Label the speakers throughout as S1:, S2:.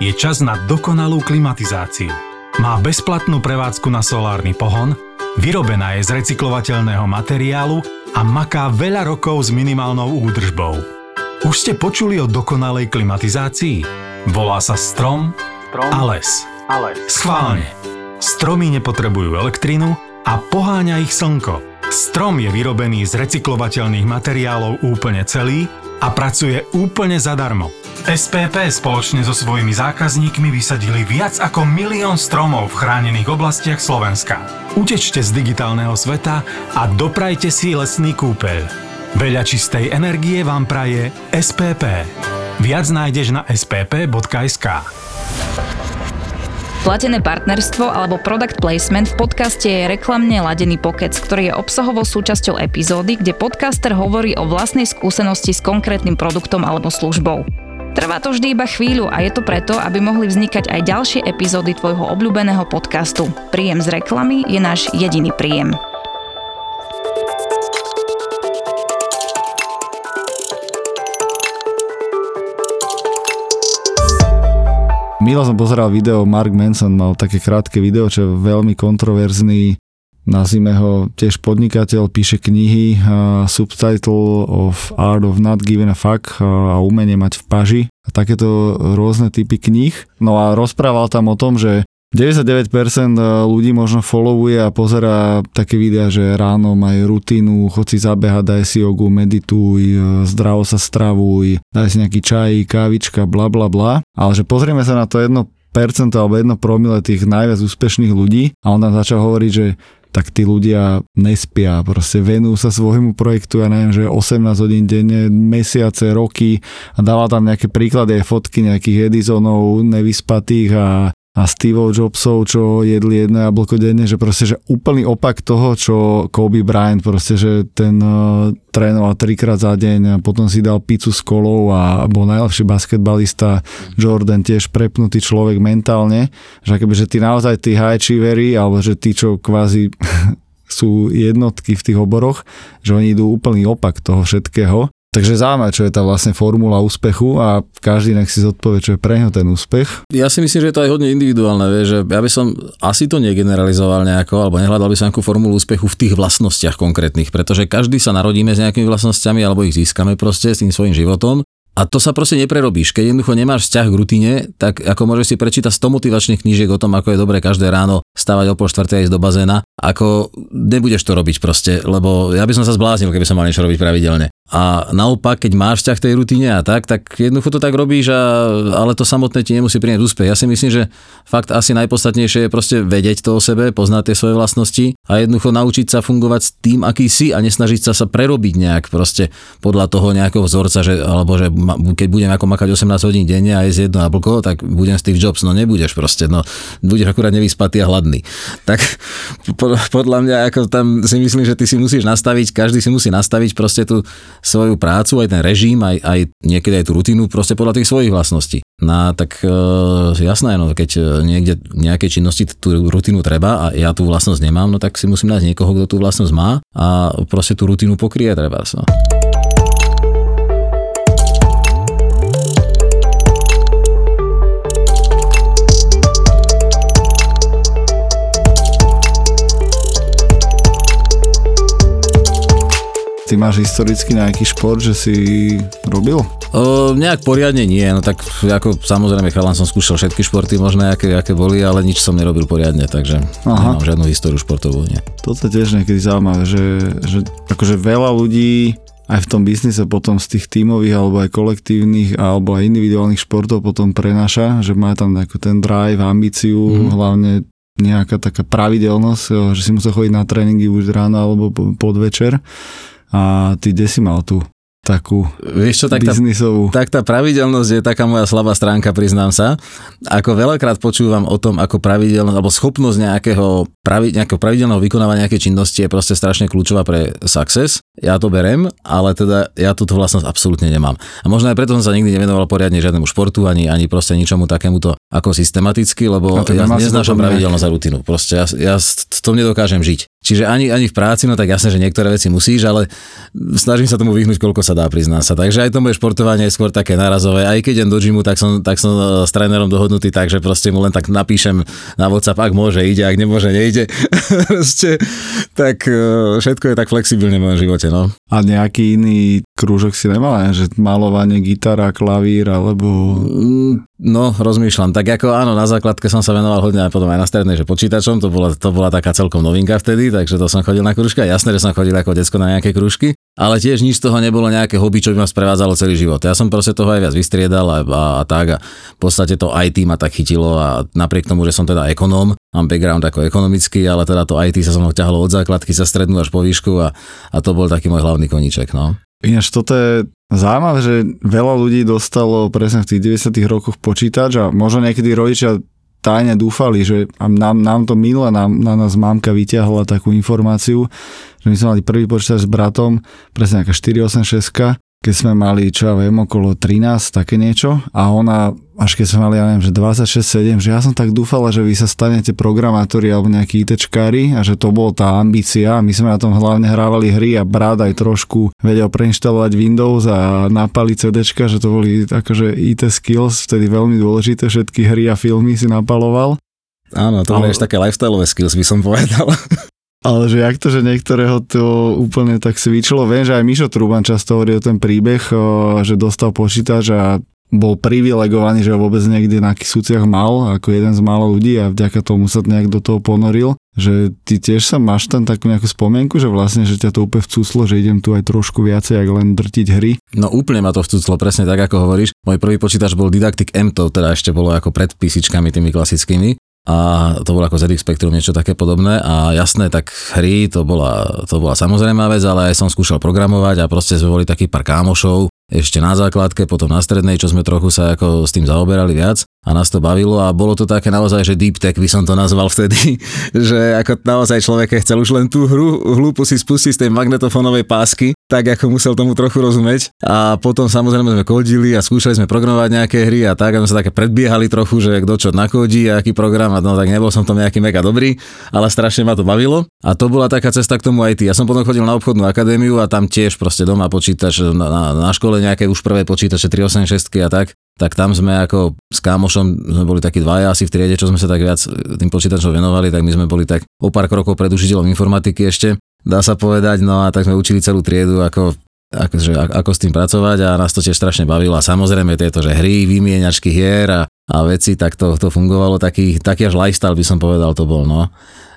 S1: Je čas na dokonalú klimatizáciu. Má bezplatnú prevádzku na solárny pohon, vyrobená je z recyklovateľného materiálu a maká veľa rokov s minimálnou údržbou. Už ste počuli o dokonalej klimatizácii? Volá sa strom, strom a les. A les. Schválne. Stromy nepotrebujú elektrinu a poháňa ich slnko. Strom je vyrobený z recyklovateľných materiálov úplne celý a pracuje úplne zadarmo. SPP spoločne so svojimi zákazníkmi vysadili viac ako milión stromov v chránených oblastiach Slovenska. Utečte z digitálneho sveta a doprajte si lesný kúpeľ. Veľa čistej energie vám praje SPP. Viac nájdeš na spp.sk.
S2: Platené partnerstvo alebo product placement v podcaste je reklamne ladený pokec, ktorý je obsahovou súčasťou epizódy, kde podcaster hovorí o vlastnej skúsenosti s konkrétnym produktom alebo službou. Trvá to vždy iba chvíľu a je to preto, aby mohli vznikať aj ďalšie epizódy tvojho obľúbeného podcastu. Príjem z reklamy je náš jediný príjem.
S3: Milo som pozeral video, Mark Manson mal také krátke video, čo je veľmi kontroverzný nazvime ho tiež podnikateľ, píše knihy, uh, subtitle of Art of Not Giving a Fuck uh, a umenie mať v paži a takéto rôzne typy kníh. No a rozprával tam o tom, že 99% ľudí možno followuje a pozera také videá, že ráno majú rutínu, chod si zabehať, daj si jogu, medituj, zdravo sa stravuj, daj si nejaký čaj, kávička, bla bla bla. Ale že pozrieme sa na to jedno percento alebo jedno promile tých najviac úspešných ľudí a on tam začal hovoriť, že tak tí ľudia nespia, proste venujú sa svojmu projektu, ja neviem, že 18 hodín denne, mesiace, roky. A dáva tam nejaké príklady fotky nejakých Edisonov nevyspatých a a Steve Jobsov, čo jedli jedno jablko denne, že proste, že úplný opak toho, čo Kobe Bryant, proste, že ten uh, trénoval trikrát za deň a potom si dal pizzu s kolou a bol najlepší basketbalista. Jordan, tiež prepnutý človek mentálne, že akoby, že tí naozaj tí high achievery, alebo že tí, čo kvázi sú jednotky v tých oboroch, že oni idú úplný opak toho všetkého Takže zaujímavé, čo je tá vlastne formula úspechu a každý nech si zodpovie, čo je pre ten úspech.
S4: Ja si myslím, že je to aj hodne individuálne, vie, že ja by som asi to negeneralizoval nejako, alebo nehľadal by som nejakú formulu úspechu v tých vlastnostiach konkrétnych, pretože každý sa narodíme s nejakými vlastnosťami alebo ich získame proste s tým svojím životom a to sa proste neprerobíš. Keď jednoducho nemáš vzťah k rutine, tak ako môžeš si prečítať 100 motivačných knížiek o tom, ako je dobré každé ráno stávať o pol štvrtej ísť do bazéna, ako nebudeš to robiť proste, lebo ja by som sa zbláznil, keby som mal niečo robiť pravidelne. A naopak, keď máš vzťah k tej rutine a tak, tak jednoducho to tak robíš, a, ale to samotné ti nemusí priniesť úspech. Ja si myslím, že fakt asi najpodstatnejšie je proste vedieť to o sebe, poznať tie svoje vlastnosti a jednoducho naučiť sa fungovať s tým, aký si a nesnažiť sa sa prerobiť nejak proste podľa toho nejakého vzorca, že, alebo že keď budem ako makať 18 hodín denne a jesť jedno jablko, tak budem Steve Jobs. No nebudeš proste, no budeš akurát nevyspatý a hladný. Tak podľa mňa ako tam si myslím, že ty si musíš nastaviť, každý si musí nastaviť proste tú svoju prácu, aj ten režim, aj, aj niekedy aj tú rutinu proste podľa tých svojich vlastností. No tak e, jasné, no keď e, niekde nejakej činnosti tú rutinu treba a ja tú vlastnosť nemám, no tak si musím nájsť niekoho, kto tú vlastnosť má a proste tú rutinu pokrie treba. No.
S3: Ty máš historicky nejaký šport, že si robil?
S4: O, nejak poriadne nie, no tak ako samozrejme chalan som skúšal všetky športy možné, aké, aké boli, ale nič som nerobil poriadne, takže Aha. nemám žiadnu históriu športovú, nie.
S3: Toto tiež niekedy zaujímavé, že, že akože veľa ľudí aj v tom biznise potom z tých tímových alebo aj kolektívnych alebo aj individuálnych športov potom prenáša, že má tam nejaký ten drive, ambíciu, mm. hlavne nejaká taká pravidelnosť, že si musel chodiť na tréningy už ráno alebo podvečer a ty kde si mal tú takú Vieš čo, tak biznisovú.
S4: Tá, tak tá pravidelnosť je taká moja slabá stránka, priznám sa. Ako veľakrát počúvam o tom, ako pravidelnosť, alebo schopnosť nejakého, pravi, nejakého pravidelného vykonávania nejakej činnosti je proste strašne kľúčová pre success. Ja to berem, ale teda ja túto vlastnosť absolútne nemám. A možno aj preto som sa nikdy nevenoval poriadne žiadnemu športu, ani, ani proste ničomu takémuto ako systematicky, lebo ja neznášam pravidelnosť a rutinu. Proste ja, ja s tom nedokážem žiť. Čiže ani, ani v práci, no tak jasné, že niektoré veci musíš, ale snažím sa tomu vyhnúť, koľko sa dá, priznať sa. Takže aj to moje športovanie je skôr také narazové. Aj keď idem do gymu, tak som, tak som e, s trénerom dohodnutý tak, že proste mu len tak napíšem na WhatsApp, ak môže, ide, ak nemôže, nejde. proste, tak e, všetko je tak flexibilne v mojom živote. No.
S3: A nejaký iný krúžok si nemal, že malovanie, gitara, klavír, alebo...
S4: Mm, No, rozmýšľam. Tak ako áno, na základke som sa venoval hodne aj potom aj na strednej, že počítačom, to bola, to bola taká celkom novinka vtedy, takže to som chodil na krúžky. Jasné, že som chodil ako decko na nejaké krúžky, ale tiež nič z toho nebolo nejaké hobby, čo by ma sprevádzalo celý život. Ja som proste toho aj viac vystriedal a, a, a tak a v podstate to IT ma tak chytilo a napriek tomu, že som teda ekonóm, mám background ako ekonomický, ale teda to IT sa som mnou ťahalo od základky sa strednú až po výšku a, a to bol taký môj hlavný koníček. No.
S3: Ináč toto je zaujímavé, že veľa ľudí dostalo presne v tých 90 rokoch počítač a možno niekedy rodičia tajne dúfali, že nám, nám to milé, nám, na nás mamka vyťahla takú informáciu, že my sme mali prvý počítač s bratom, presne nejaká 486 keď sme mali, čo ja viem, okolo 13, také niečo a ona, až keď sme mali, ja neviem, že 26-7, že ja som tak dúfala, že vy sa stanete programátori alebo nejakí ITčkári a že to bol tá ambícia. My sme na tom hlavne hrávali hry a brat aj trošku vedel preinštalovať Windows a napaliť CDčka, že to boli akože IT skills, vtedy veľmi dôležité, všetky hry a filmy si napaloval.
S4: Áno, to boli Ale... ešte také lifestyleové skills, by som povedal.
S3: Ale že jak to, že niektorého to úplne tak svičilo. Viem, že aj Mišo Truban často hovorí o ten príbeh, že dostal počítač a bol privilegovaný, že ho vôbec niekde na Kisúciach mal, ako jeden z málo ľudí a vďaka tomu sa nejak do toho ponoril. Že ty tiež sa máš tam takú nejakú spomienku, že vlastne, že ťa to úplne vcúslo, že idem tu aj trošku viacej, ako len drtiť hry.
S4: No úplne ma to vcúslo, presne tak, ako hovoríš. Môj prvý počítač bol Didactic M, to teda ešte bolo ako pred písičkami tými klasickými a to bolo ako ZX Spectrum, niečo také podobné. A jasné, tak hry, to bola, to bola samozrejmá vec, ale aj som skúšal programovať a proste sme boli taký pár kámošov, ešte na základke, potom na strednej, čo sme trochu sa ako s tým zaoberali viac a nás to bavilo a bolo to také naozaj, že deep tech by som to nazval vtedy, že ako naozaj človek chcel už len tú hru hlúpu si spustiť z tej magnetofónovej pásky, tak ako musel tomu trochu rozumieť. A potom samozrejme sme kodili a skúšali sme programovať nejaké hry a tak, a sme sa také predbiehali trochu, že kto čo nakodí a aký program a no tak nebol som tom nejaký mega dobrý, ale strašne ma to bavilo. A to bola taká cesta k tomu IT. Ja som potom chodil na obchodnú akadémiu a tam tiež proste doma počítač na, na, na škole nejaké už prvé počítače 386 a tak tak tam sme ako s kámošom, sme boli takí dvaja asi v triede, čo sme sa tak viac tým počítačom venovali, tak my sme boli tak o pár krokov pred učiteľom informatiky ešte, dá sa povedať, no a tak sme učili celú triedu, ako akože, ako s tým pracovať a nás to tiež strašne bavilo a samozrejme tieto, že hry, vymieňačky hier a, a veci, tak to, to fungovalo, taký, taký až lifestyle by som povedal to bol, no.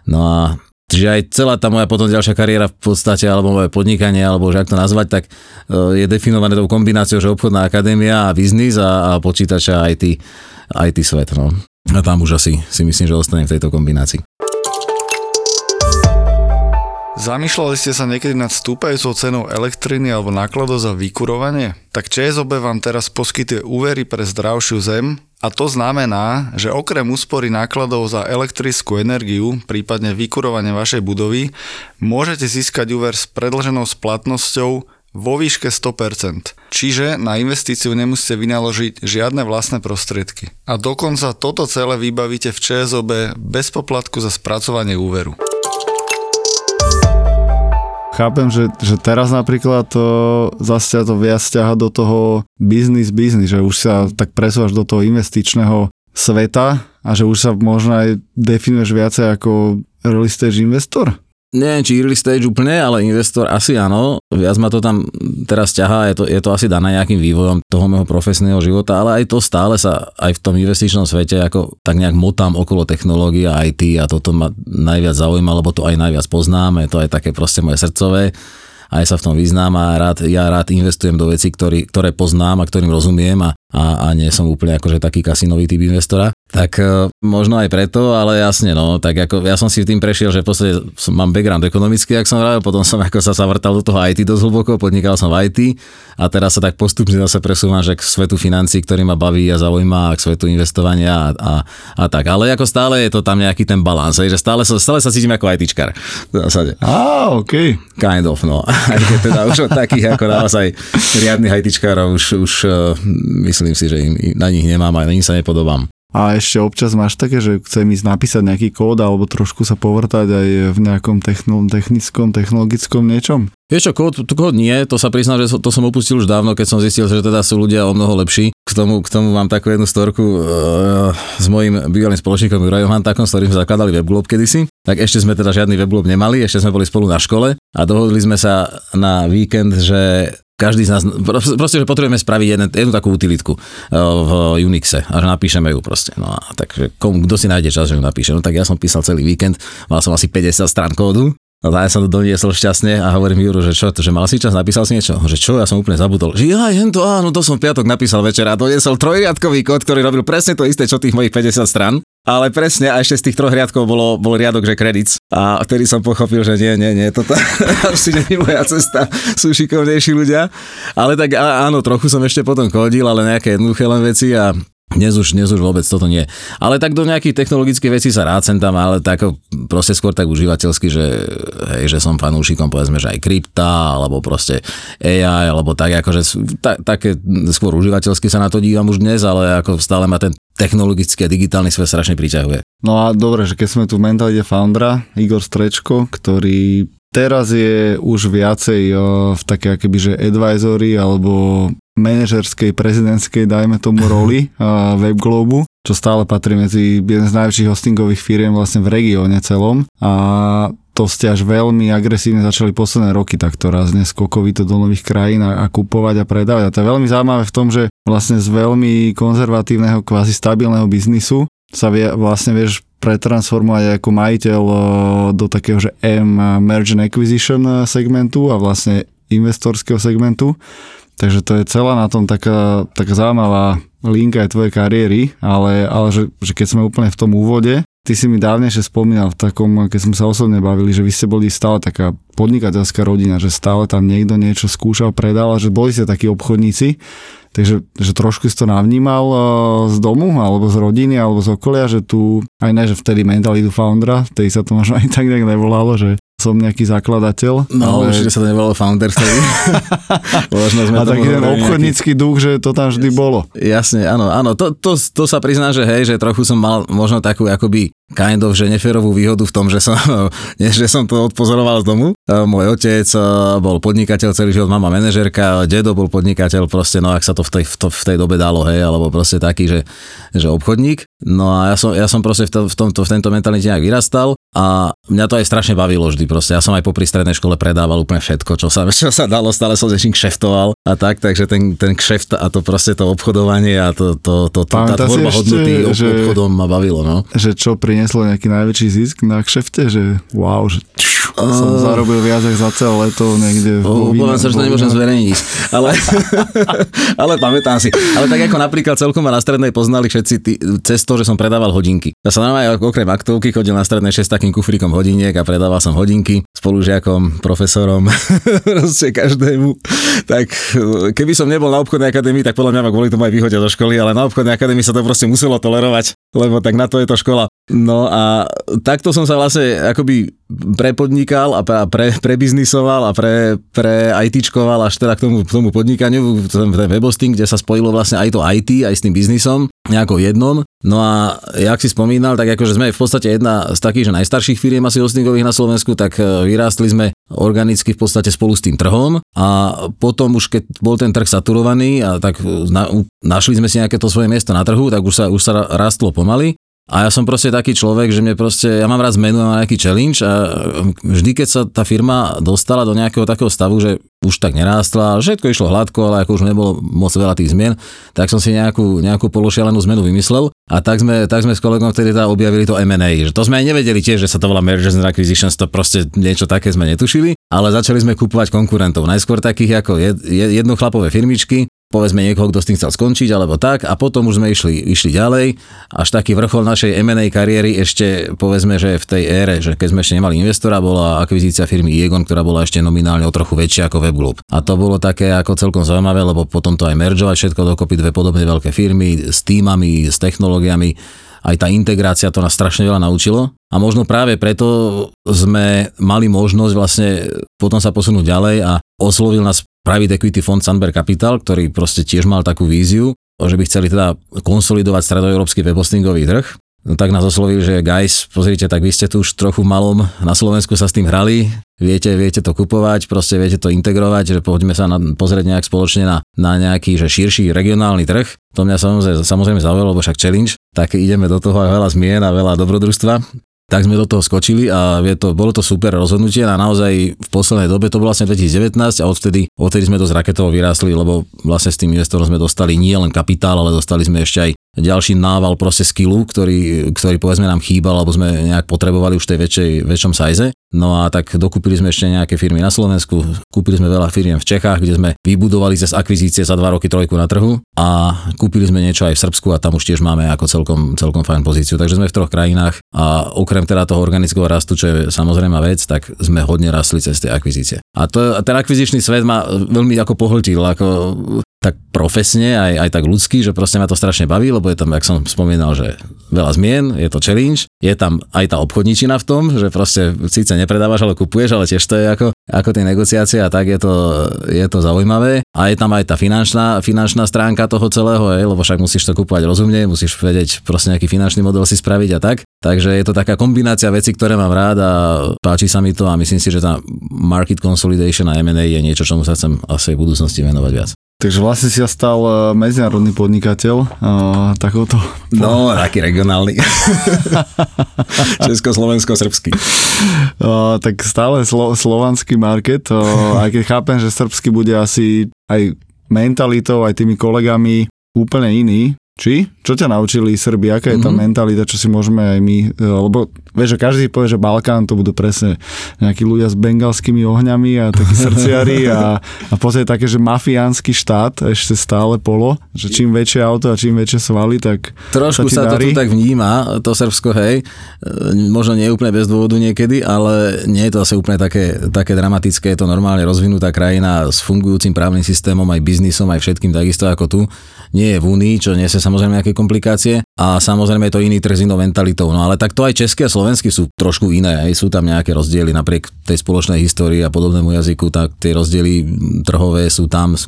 S4: No a Čiže aj celá tá moja potom ďalšia kariéra v podstate, alebo moje podnikanie, alebo že ak to nazvať, tak e, je definované tou kombináciou, že obchodná akadémia a biznis a, a počítača a IT, IT svet. No. A tam už asi si myslím, že ostanem v tejto kombinácii.
S3: Zamýšľali ste sa niekedy nad stúpajúcou cenou elektriny alebo nákladov za vykurovanie? Tak ČSOB vám teraz poskytuje úvery pre zdravšiu zem a to znamená, že okrem úspory nákladov za elektrickú energiu, prípadne vykurovanie vašej budovy, môžete získať úver s predlženou splatnosťou vo výške 100%. Čiže na investíciu nemusíte vynaložiť žiadne vlastné prostriedky. A dokonca toto celé vybavíte v ČSOB bez poplatku za spracovanie úveru. Chápem, že, že teraz napríklad to zase to viac ťaha do toho biznis biznis, že už sa tak presúvaš do toho investičného sveta a že už sa možno aj definuješ viacej ako early stage investor?
S4: Neviem, či early stage úplne, ale investor asi áno. Viac ma to tam teraz ťahá, je to, je to asi dané nejakým vývojom toho môjho profesného života, ale aj to stále sa aj v tom investičnom svete ako tak nejak motám okolo technológie a IT a toto ma najviac zaujíma, lebo to aj najviac poznáme, to je také proste moje srdcové aj sa v tom vyznám a rád, ja rád investujem do vecí, ktorý, ktoré poznám a ktorým rozumiem a, a, a nie som úplne akože taký kasinový typ investora. Tak e, možno aj preto, ale jasne, no, tak ako ja som si tým prešiel, že v podstate som, mám background ekonomický, ak som vravil, potom som ako sa zavrtal do toho IT dosť hlboko, podnikal som v IT a teraz sa tak postupne zase presúvam, že k svetu financí, ktorý ma baví a zaujíma a k svetu investovania a, a, a tak. Ale ako stále je to tam nejaký ten balans, že stále, sa, stále sa cítim ako ITčkar. V zásade.
S3: Á, OK.
S4: Kind of, no. Aj keď teda už od takých ako naozaj riadnych ITčkárov už, už uh, myslím si, že im, na nich nemám a na nich sa nepodobám.
S3: A ešte občas máš také, že chcem ísť napísať nejaký kód alebo trošku sa povrtať aj v nejakom technickom, technologickom niečom?
S4: Vieš čo, kód, kód nie, to sa priznám, že to som opustil už dávno, keď som zistil, že teda sú ľudia o mnoho lepší. K tomu, k tomu mám takú jednu storku uh, s mojím bývalým spoločníkom Jurajom Hantákom, s ktorým sme zakladali webglob kedysi. Tak ešte sme teda žiadny webglob nemali, ešte sme boli spolu na škole a dohodli sme sa na víkend, že každý z nás, proste, že potrebujeme spraviť jednu, jednu takú utilitku eh, v Unixe a že napíšeme ju proste. No a takže komu, kto si nájde čas, že ju napíše. No tak ja som písal celý víkend, mal som asi 50 strán kódu No ja som to doniesol šťastne a hovorím Juru, že čo, že mal si čas, napísal si niečo? Že čo, ja som úplne zabudol. Že ja, jen to, áno, to som piatok napísal večer a doniesol trojriadkový kód, ktorý robil presne to isté, čo tých mojich 50 stran. Ale presne, a ešte z tých troch riadkov bolo, bol riadok, že kredit. A vtedy som pochopil, že nie, nie, nie, toto asi nie je moja cesta, sú šikovnejší ľudia. Ale tak áno, trochu som ešte potom kodil, ale nejaké jednoduché len veci a dnes už, dnes už vôbec toto nie. Ale tak do nejakých technologických vecí sa rád sem tam, ale tak proste skôr tak užívateľsky, že, hej, že som fanúšikom povedzme, že aj krypta, alebo proste AI, alebo tak akože ta, také skôr užívateľsky sa na to dívam už dnes, ale ako stále ma ten technologický a digitálny svet strašne priťahuje.
S3: No a dobre, že keď sme tu v mentalite foundera, Igor Strečko, ktorý teraz je už viacej v také akéby, že advisory alebo manažerskej, prezidentskej, dajme tomu roli WebGlobu, čo stále patrí medzi jeden z najväčších hostingových firiem vlastne v regióne celom. A to ste až veľmi agresívne začali posledné roky takto razne skokovito do nových krajín a, a kupovať a predávať. A to je veľmi zaujímavé v tom, že vlastne z veľmi konzervatívneho, kvázi stabilného biznisu sa vie, vlastne vieš pretransformovať ako majiteľ do takého, že M Merge and Acquisition segmentu a vlastne investorského segmentu. Takže to je celá na tom taká, taká zaujímavá linka aj tvojej kariéry, ale, ale že, že keď sme úplne v tom úvode, ty si mi dávnejšie spomínal v takom, keď sme sa osobne bavili, že vy ste boli stále taká podnikateľská rodina, že stále tam niekto niečo skúšal, predal a že boli ste takí obchodníci, takže že trošku si to navnímal eh, z domu, alebo z rodiny, alebo z okolia, že tu, aj ne, že vtedy mentalitu foundera, vtedy sa to možno aj tak nejak nevolalo, že som nejaký zakladateľ.
S4: No, ale... určite sa to nevolalo founder vtedy.
S3: Sme a taký ten obchodnícky nejaký... duch, že to tam vždy bolo.
S4: Jasne, áno, áno. To, to, to sa prizná, že hej, že trochu som mal možno takú akoby kind of, že neférovú výhodu v tom, že som, že som to odpozoroval z domu. Môj otec bol podnikateľ celý život, mama manažerka, dedo bol podnikateľ, proste, no ak sa to v tej, v, to, v tej dobe dalo, hej, alebo proste taký, že, že obchodník. No a ja som, ja som proste v, to, v, tomto, v tento mentalite nejak vyrastal a mňa to aj strašne bavilo vždy proste. Ja som aj popri strednej škole predával úplne všetko, čo sa, čo sa dalo, stále som s kšeftoval a tak, takže ten, ten kšeft a to proste to obchodovanie a to, to, to, to tá tvorba hodnoty že, obchodom ma bavilo. No.
S3: Že čo prinieslo nejaký najväčší zisk na kšefte, že wow, že som zarobil viac za celé leto niekde
S4: Poviem sa, že to nemôžem zverejniť, ale, ale pamätám si. Ale tak ako napríklad celkom ma na strednej poznali všetci tý, cez to, že som predával hodinky. Ja som normálne okrem aktovky chodil na strednej 6 takým kufríkom hodiniek a predával som hodinky spolužiakom, profesorom, proste každému. Tak keby som nebol na obchodnej akadémii, tak podľa mňa ma kvôli tomu aj vyhodia zo školy, ale na obchodnej akadémii sa to proste muselo tolerovať, lebo tak na to je to škola. No a takto som sa vlastne akoby prepodnikal a pre, pre, prebiznisoval a pre, pre ITčkoval až teda k tomu, k tomu podnikaniu, ten, ten webhosting, kde sa spojilo vlastne aj to IT, aj s tým biznisom, nejako jednom. No a jak si spomínal, tak akože sme v podstate jedna z takých, že najstarších firiem asi hostingových na Slovensku, tak e, vyrástli sme organicky v podstate spolu s tým trhom a potom už keď bol ten trh saturovaný a tak na, našli sme si nejaké to svoje miesto na trhu, tak už sa, už sa rastlo pomaly a ja som proste taký človek, že mne proste, ja mám rád zmenu, mám nejaký challenge a vždy, keď sa tá firma dostala do nejakého takého stavu, že už tak nerástla, všetko išlo hladko, ale ako už nebolo moc veľa tých zmien, tak som si nejakú, nejakú pološialenú zmenu vymyslel. A tak sme, tak sme s kolegom vtedy teda objavili to M&A, že to sme aj nevedeli tiež, že sa to volá Mergers and Acquisitions, to proste niečo také sme netušili, ale začali sme kupovať konkurentov, najskôr takých ako jednochlapové firmičky, povedzme niekoho, kto s tým chcel skončiť alebo tak a potom už sme išli, išli ďalej. Až taký vrchol našej M&A kariéry ešte povedzme, že v tej ére, že keď sme ešte nemali investora, bola akvizícia firmy Iegon, ktorá bola ešte nominálne o trochu väčšia ako WebGlobe. A to bolo také ako celkom zaujímavé, lebo potom to aj meržovať všetko dokopy dve podobne veľké firmy s týmami, s technológiami aj tá integrácia to nás strašne veľa naučilo a možno práve preto sme mali možnosť vlastne potom sa posunúť ďalej a oslovil nás Private Equity fond Sunber Capital, ktorý proste tiež mal takú víziu že by chceli teda konsolidovať stredoeurópsky webhostingový trh. No tak nás oslovili, že guys, pozrite, tak vy ste tu už trochu malom, na Slovensku sa s tým hrali, viete, viete to kupovať, proste viete to integrovať, že poďme sa na, pozrieť nejak spoločne na, na nejaký že širší regionálny trh. To mňa samozrejme, samozrejme zaujalo, lebo však challenge, tak ideme do toho a veľa zmien a veľa dobrodružstva tak sme do toho skočili a je to, bolo to super rozhodnutie a naozaj v poslednej dobe to bolo vlastne 2019 a odvtedy, odtedy sme dosť raketovo vyrástli, lebo vlastne s tým investorom sme dostali nie len kapitál, ale dostali sme ešte aj ďalší nával proste skillu, ktorý, ktorý povedzme nám chýbal, alebo sme nejak potrebovali už tej väčšej, väčšom size. No a tak dokúpili sme ešte nejaké firmy na Slovensku, kúpili sme veľa firiem v Čechách, kde sme vybudovali cez akvizície za dva roky trojku na trhu a kúpili sme niečo aj v Srbsku a tam už tiež máme ako celkom, celkom fajn pozíciu. Takže sme v troch krajinách a okrem teda toho organického rastu, čo je samozrejme vec, tak sme hodne rastli cez tie akvizície. A to, ten akvizičný svet ma veľmi ako pohltil, ako tak profesne, aj, aj tak ľudský, že proste ma to strašne baví, lebo je tam, jak som spomínal, že veľa zmien, je to challenge, je tam aj tá obchodníčina v tom, že proste síce nepredávaš, ale kupuješ, ale tiež to je ako, ako tie negociácie a tak je to, je to zaujímavé. A je tam aj tá finančná, finančná stránka toho celého, je, lebo však musíš to kúpovať rozumne, musíš vedieť proste nejaký finančný model si spraviť a tak. Takže je to taká kombinácia vecí, ktoré mám rád a páči sa mi to a myslím si, že tá market consolidation a M&A je niečo, čomu sa chcem asi v budúcnosti venovať viac.
S3: Takže vlastne si sa stal e, medzinárodný podnikateľ uh, takouto...
S4: No, taký regionálny. Česko-slovensko-srbský.
S3: Uh, tak stále slo- slovanský market, uh, aj keď chápem, že srbský bude asi aj mentalitou, aj tými kolegami úplne iný. Či? Čo ťa naučili Srbi? Aká je tá mm-hmm. mentalita, čo si môžeme aj my... E, lebo vieš, že každý povie, že Balkán to budú presne nejakí ľudia s bengalskými ohňami a takí srdciari a, a podstate také, že mafiánsky štát, ešte stále polo, že čím väčšie auto a čím väčšie svaly, tak
S4: Trošku sa, sa to tu tak vníma, to Srbsko, hej. E, možno nie úplne bez dôvodu niekedy, ale nie je to asi úplne také, také dramatické. Je to normálne rozvinutá krajina s fungujúcim právnym systémom, aj biznisom, aj všetkým takisto ako tu. Nie je v Únii, čo nie samozrejme nejaké komplikácie a samozrejme je to iný trh s inou mentalitou. No ale tak to aj české a slovenský sú trošku iné, aj sú tam nejaké rozdiely napriek tej spoločnej histórii a podobnému jazyku, tak tie rozdiely trhové sú tam,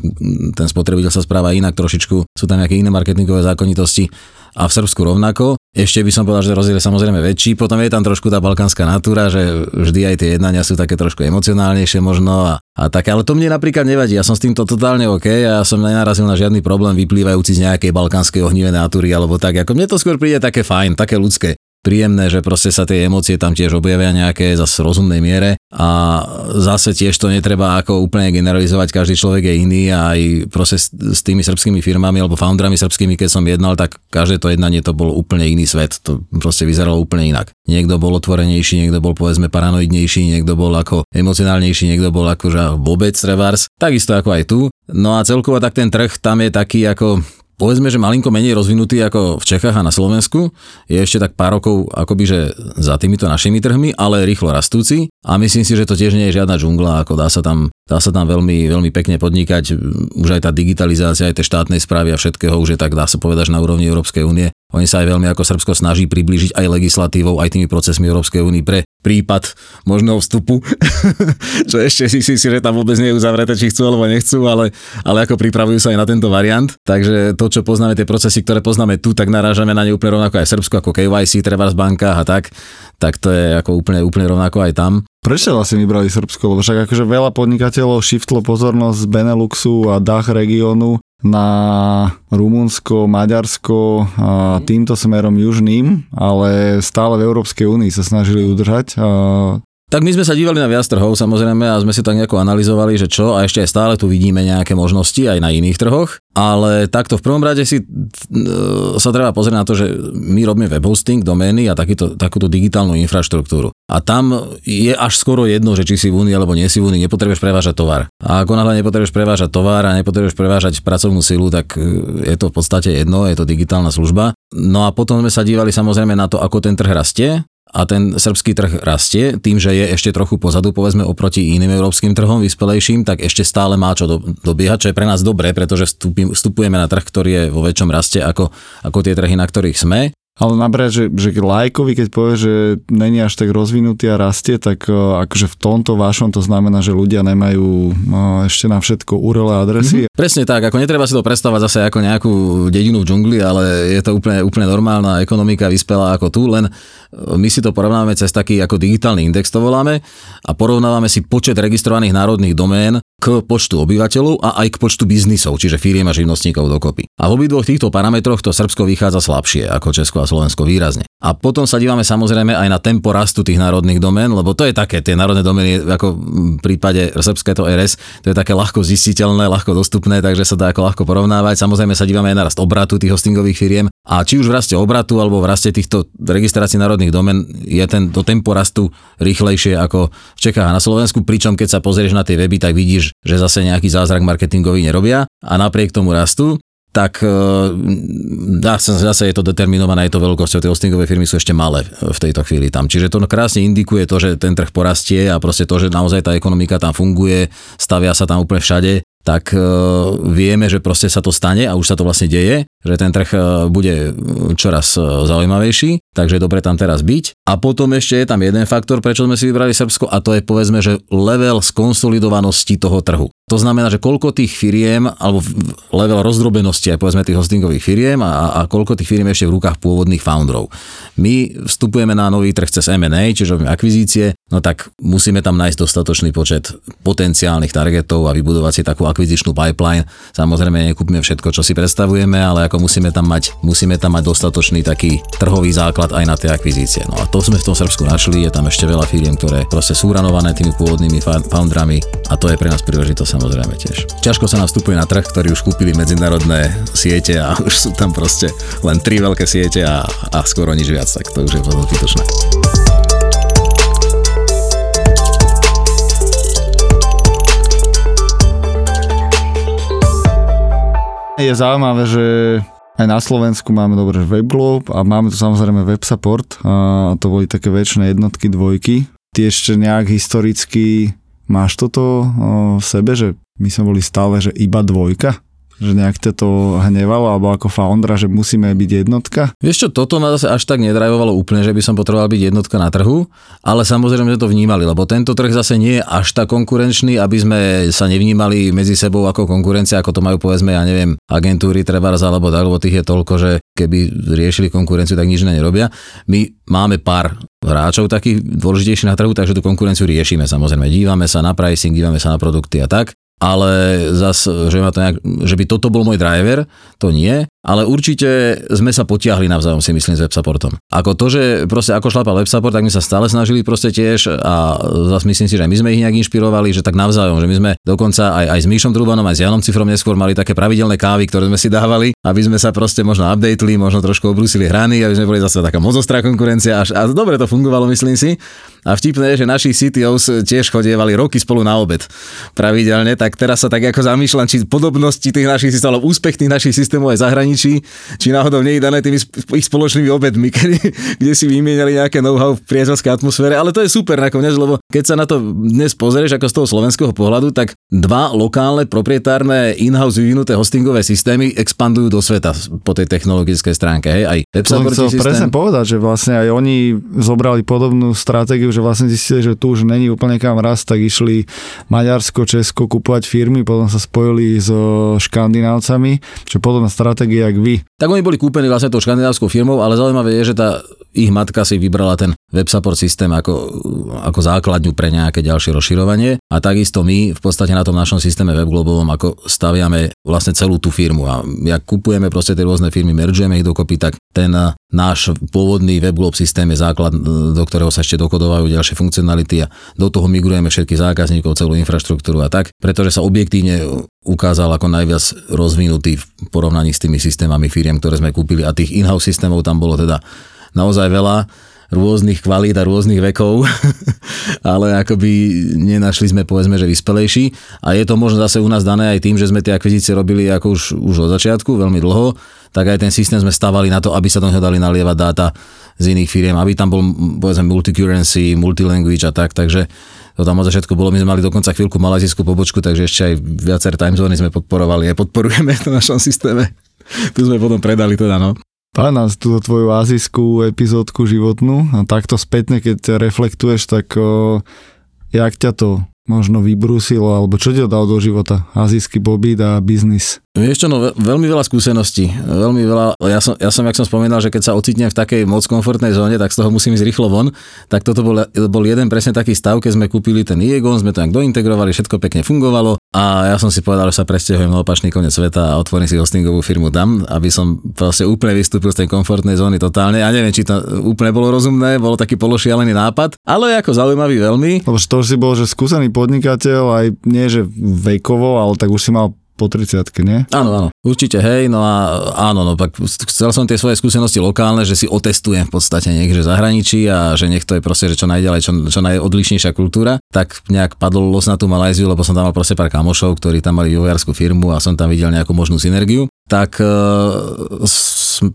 S4: ten spotrebiteľ sa správa inak trošičku, sú tam nejaké iné marketingové zákonitosti a v Srbsku rovnako. Ešte by som povedal, že rozdiel je samozrejme väčší, potom je tam trošku tá balkánska natúra, že vždy aj tie jednania sú také trošku emocionálnejšie možno a, a také, ale to mne napríklad nevadí, ja som s týmto totálne OK. A ja som nenarazil na žiadny problém vyplývajúci z nejakej balkánskej ohnivé natúry alebo tak, ako mne to skôr príde také fajn, také ľudské príjemné, že proste sa tie emócie tam tiež objavia nejaké zase rozumnej miere a zase tiež to netreba ako úplne generalizovať, každý človek je iný a aj proste s, tými srbskými firmami alebo foundrami srbskými, keď som jednal, tak každé to jednanie to bol úplne iný svet, to proste vyzeralo úplne inak. Niekto bol otvorenejší, niekto bol povedzme paranoidnejší, niekto bol ako emocionálnejší, niekto bol ako že vôbec trebárs, takisto ako aj tu. No a celkovo tak ten trh tam je taký ako povedzme, že malinko menej rozvinutý ako v Čechách a na Slovensku. Je ešte tak pár rokov akoby, že za týmito našimi trhmi, ale rýchlo rastúci a myslím si, že to tiež nie je žiadna džungla, ako dá sa tam, dá sa tam veľmi, veľmi pekne podnikať. Už aj tá digitalizácia, aj tej štátnej správy a všetkého už je tak, dá sa povedať, na úrovni Európskej únie. Oni sa aj veľmi ako Srbsko snaží priblížiť aj legislatívou, aj tými procesmi Európskej únie pre prípad možného vstupu, čo ešte si si, že tam vôbec nie je uzavreté, či chcú alebo nechcú, ale, ale ako pripravujú sa aj na tento variant. Takže to, čo poznáme, tie procesy, ktoré poznáme tu, tak narážame na ne úplne rovnako aj v Srbsku, ako KYC, treba v bankách a tak, tak to je ako úplne, úplne rovnako aj tam.
S3: Prečo vlastne vybrali Srbsko? Lebo však akože veľa podnikateľov shiftlo pozornosť z Beneluxu a Dach regiónu na Rumunsko, Maďarsko a týmto smerom južným, ale stále v Európskej únii sa snažili udržať.
S4: Tak my sme sa dívali na viac trhov samozrejme a sme si tak nejako analyzovali, že čo a ešte aj stále tu vidíme nejaké možnosti aj na iných trhoch, ale takto v prvom rade si e, sa treba pozrieť na to, že my robíme web hosting, domény a takýto, takúto digitálnu infraštruktúru. A tam je až skoro jedno, že či si v Únii alebo nie si v Únii, nepotrebuješ prevážať tovar. A ako náhle nepotrebuješ prevážať tovar a nepotrebuješ prevážať pracovnú silu, tak e, je to v podstate jedno, je to digitálna služba. No a potom sme sa dívali samozrejme na to, ako ten trh rastie a ten srbský trh rastie, tým, že je ešte trochu pozadu, povedzme, oproti iným európskym trhom, vyspelejším, tak ešte stále má čo do, dobiehať, čo je pre nás dobré, pretože vstupujeme na trh, ktorý je vo väčšom raste ako, ako tie trhy, na ktorých sme.
S3: Ale napríklad, že, že lajkovi, keď povie, že není až tak rozvinutý a rastie, tak uh, akože v tomto vašom to znamená, že ľudia nemajú uh, ešte na všetko URL adresy.
S4: Mm-hmm. Presne tak, ako netreba si to predstavať zase ako nejakú dedinu v džungli, ale je to úplne, úplne normálna ekonomika, vyspelá ako tu, len my si to porovnávame cez taký ako digitálny index to voláme a porovnávame si počet registrovaných národných domén k počtu obyvateľov a aj k počtu biznisov, čiže firiem a živnostníkov dokopy. A v obidvoch týchto parametroch to Srbsko vychádza slabšie ako Česko a Slovensko výrazne. A potom sa dívame samozrejme aj na tempo rastu tých národných domén, lebo to je také, tie národné domény ako v prípade Srbské to RS, to je také ľahko zistiteľné, ľahko dostupné, takže sa dá ako ľahko porovnávať. Samozrejme sa dívame aj na rast obratu tých hostingových firiem a či už v raste obratu alebo v raste týchto registrácií národných domen je ten, to tempo rastu rýchlejšie ako v Čechách a na Slovensku, pričom keď sa pozrieš na tie weby, tak vidíš, že zase nejaký zázrak marketingový nerobia a napriek tomu rastu tak e, zase je to determinované, je to veľkosťou, tie hostingové firmy sú ešte malé v tejto chvíli tam. Čiže to krásne indikuje to, že ten trh porastie a proste to, že naozaj tá ekonomika tam funguje, stavia sa tam úplne všade tak e, vieme, že proste sa to stane a už sa to vlastne deje, že ten trh e, bude čoraz e, zaujímavejší, takže dobre tam teraz byť. A potom ešte je tam jeden faktor, prečo sme si vybrali Srbsko a to je povedzme, že level skonsolidovanosti toho trhu. To znamená, že koľko tých firiem, alebo level rozdrobenosti aj povedzme tých hostingových firiem a, a koľko tých firiem ešte v rukách pôvodných founderov. My vstupujeme na nový trh cez M&A, čiže akvizície, no tak musíme tam nájsť dostatočný počet potenciálnych targetov a vybudovať si takú akvizičnú pipeline. Samozrejme nekúpime všetko, čo si predstavujeme, ale ako musíme tam mať, musíme tam mať dostatočný taký trhový základ aj na tie akvizície. No a to sme v tom Srbsku našli, je tam ešte veľa firiem, ktoré proste sú ranované tými pôvodnými foundrami a to je pre nás príležitosť samozrejme tiež. Ťažko sa nám na trh, ktorý už kúpili medzinárodné siete a už sú tam proste len tri veľké siete a, a skoro nič viac, tak to už je potom zbytočné.
S3: Je zaujímavé, že aj na Slovensku máme dobre WebGlobe a máme tu samozrejme WebSupport a to boli také väčšie jednotky, dvojky. Ty ešte nejak historicky Máš toto v sebe, že my sme boli stále, že iba dvojka? Že nejak to hnevalo, alebo ako foundera, že musíme byť jednotka?
S4: Vieš čo, toto ma zase až tak nedrajovalo úplne, že by som potreboval byť jednotka na trhu, ale samozrejme sme to vnímali, lebo tento trh zase nie je až tak konkurenčný, aby sme sa nevnímali medzi sebou ako konkurencia, ako to majú povedzme, ja neviem, agentúry Trebars alebo tak, lebo tých je toľko, že keby riešili konkurenciu, tak nič nerobia. My máme pár hráčov takých dôležitejších na trhu, takže tú konkurenciu riešime samozrejme. Dívame sa na pricing, dívame sa na produkty a tak, ale zas, že, ma to nejak, že by toto bol môj driver, to nie, ale určite sme sa potiahli navzájom si myslím s websupportom. Ako to, že proste ako šlapal websupport, tak my sa stále snažili proste tiež a zase myslím si, že my sme ich nejak inšpirovali, že tak navzájom, že my sme dokonca aj, aj s Míšom Trubanom, aj s Janom Cifrom neskôr mali také pravidelné kávy, ktoré sme si dávali, aby sme sa proste možno updateli, možno trošku obrúsili hrany, aby sme boli zase taká mozostrá konkurencia až, a dobre to fungovalo, myslím si. A vtipné je, že naši CTOs tiež chodievali roky spolu na obed pravidelne, tak teraz sa tak ako zamýšľam, či podobnosti tých našich systémov, úspech tých našich systémov aj zahraničí zahraničí, či náhodou nie je dané tými ich spoločnými obedmi, kedy, kde si vymieniali nejaké know-how v priateľskej atmosfére, ale to je super nakoniec, lebo keď sa na to dnes pozrieš ako z toho slovenského pohľadu, tak dva lokálne proprietárne in-house vyvinuté hostingové systémy expandujú do sveta po tej technologickej stránke. Hej? Aj
S3: to chcel systém. presne povedať, že vlastne aj oni zobrali podobnú stratégiu, že vlastne zistili, že tu už není úplne kam raz, tak išli Maďarsko, Česko kupovať firmy, potom sa spojili so Škandinávcami, čo podobná stratégia jak vy.
S4: Tak oni boli kúpení vlastne tou škandinávskou firmou, ale zaujímavé je, že tá ich matka si vybrala ten web support systém ako, ako základňu pre nejaké ďalšie rozširovanie a takisto my v podstate na tom našom systéme webglobovom ako staviame vlastne celú tú firmu a jak kupujeme proste tie rôzne firmy, meržujeme ich dokopy, tak ten náš pôvodný webglob systém je základ, do ktorého sa ešte dokodovajú ďalšie funkcionality a do toho migrujeme všetkých zákazníkov, celú infraštruktúru a tak, pretože sa objektívne ukázal ako najviac rozvinutý v porovnaní s tými systémami firiem, ktoré sme kúpili a tých in-house systémov tam bolo teda naozaj veľa rôznych kvalít a rôznych vekov, ale akoby nenašli sme povedzme, že vyspelejší a je to možno zase u nás dané aj tým, že sme tie akvizície robili ako už, už od začiatku, veľmi dlho, tak aj ten systém sme stavali na to, aby sa tam dali nalievať dáta z iných firiem, aby tam bol povedzme multicurrency, multilanguage a tak, takže to tam od začiatku bolo, my sme mali dokonca chvíľku malajzijskú pobočku, takže ešte aj viacer time zóny sme podporovali a podporujeme v našom systéme. tu sme potom predali teda, no.
S3: Pána túto tvoju azijskú epizódku životnú a takto spätne, keď reflektuješ, tak o, jak ťa to možno vybrúsilo, alebo čo ti dal do života? Azijský pobyt a biznis.
S4: Vieš čo, no veľmi veľa skúseností, veľmi veľa, ja som, ja som, jak som spomínal, že keď sa ocitnem v takej moc komfortnej zóne, tak z toho musím ísť rýchlo von, tak toto bol, bol jeden presne taký stav, keď sme kúpili ten Iegon, sme to nejak dointegrovali, všetko pekne fungovalo a ja som si povedal, že sa presťahujem na opačný koniec sveta a otvorím si hostingovú firmu tam, aby som proste úplne vystúpil z tej komfortnej zóny totálne. Ja neviem, či to úplne bolo rozumné, bolo taký pološialený nápad, ale ako zaujímavý veľmi.
S3: Lebo to si bol, že skúsený podnikateľ, aj nie že vekovo, ale tak už si mal po 30 nie?
S4: Áno, áno, určite, hej, no a áno, no tak chcel som tie svoje skúsenosti lokálne, že si otestujem v podstate niekde zahraničí a že nech je proste, že čo najďalej, čo, čo najodlišnejšia kultúra, tak nejak padol los na tú Malajziu, lebo som tam mal proste pár kamošov, ktorí tam mali vývojárskú firmu a som tam videl nejakú možnú synergiu tak e,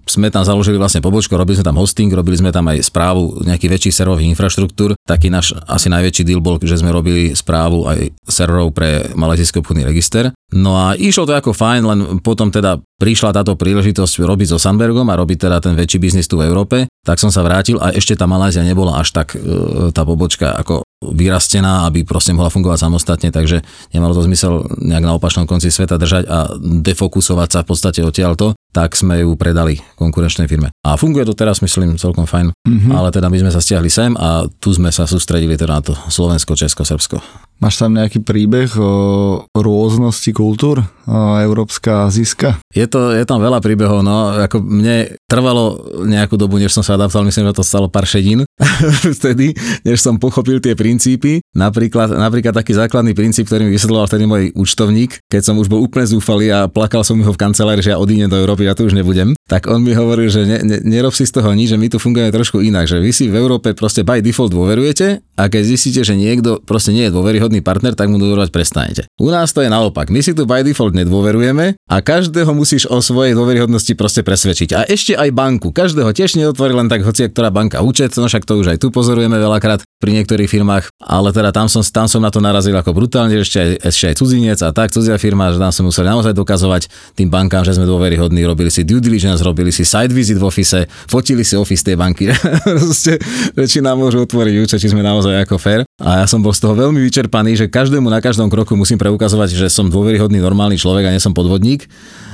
S4: sme tam založili vlastne pobočku, robili sme tam hosting, robili sme tam aj správu nejakých väčších serverových infraštruktúr. Taký náš asi najväčší deal bol, že sme robili správu aj serverov pre malajzijský obchodný register. No a išlo to ako fajn, len potom teda prišla táto príležitosť robiť so Sandbergom a robiť teda ten väčší biznis tu v Európe, tak som sa vrátil a ešte tá Malázia nebola až tak e, tá pobočka ako vyrastená, aby proste mohla fungovať samostatne, takže nemalo to zmysel nejak na opačnom konci sveta držať a defokusovať sa v podstate odtiaľto tak sme ju predali konkurenčnej firme. A funguje to teraz, myslím, celkom fajn, mm-hmm. ale teda my sme sa stiahli sem a tu sme sa sústredili teda na to Slovensko, Česko, Srbsko.
S3: Máš tam nejaký príbeh o rôznosti kultúr, o európska, azijská?
S4: Je, to, je tam veľa príbehov, no, ako mne trvalo nejakú dobu, než som sa adaptoval, myslím, že to stalo pár šedín vtedy, než som pochopil tie princípy. Napríklad, napríklad taký základný princíp, ktorý mi vysvetloval vtedy môj účtovník, keď som už bol úplne zúfalý a plakal som ho v kancelárii, že ja odídem do Európy ja tu už nebudem, tak on mi hovoril, že ne, ne, nerob si z toho nič, že my tu fungujeme trošku inak, že vy si v Európe proste by default dôverujete a keď zistíte, že niekto proste nie je dôveryhodný partner, tak mu dôverovať prestanete. U nás to je naopak, my si tu by default nedôverujeme a každého musíš o svojej dôveryhodnosti proste presvedčiť. A ešte aj banku, každého tiež neotvorí len tak hoci ktorá banka účet, no však to už aj tu pozorujeme veľakrát pri niektorých firmách, ale teda tam som, tam som na to narazil ako brutálne, ešte aj, ešte aj cudzinec a tak, cudzia firma, že tam som musel naozaj dokazovať tým bankám, že sme dôveryhodní, robili si due diligence, robili si site visit v office, fotili si office tej banky, proste, či nám môžu otvoriť účet, či sme naozaj ako fair. A ja som bol z toho veľmi vyčerpaný, že každému na každom kroku musím preukazovať, že som dôveryhodný normálny človek a nie som podvodník.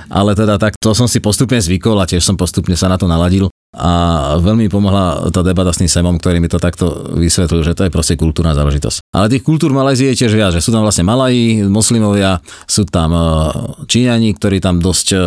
S4: Ale teda tak to som si postupne zvykol a tiež som postupne sa na to naladil a veľmi pomohla tá debata s tým Semom, ktorý mi to takto vysvetlil, že to je proste kultúrna záležitosť. Ale tých kultúr Malajzie je tiež viac, že sú tam vlastne Malají, moslimovia, sú tam e, Číňani, ktorí tam dosť, e,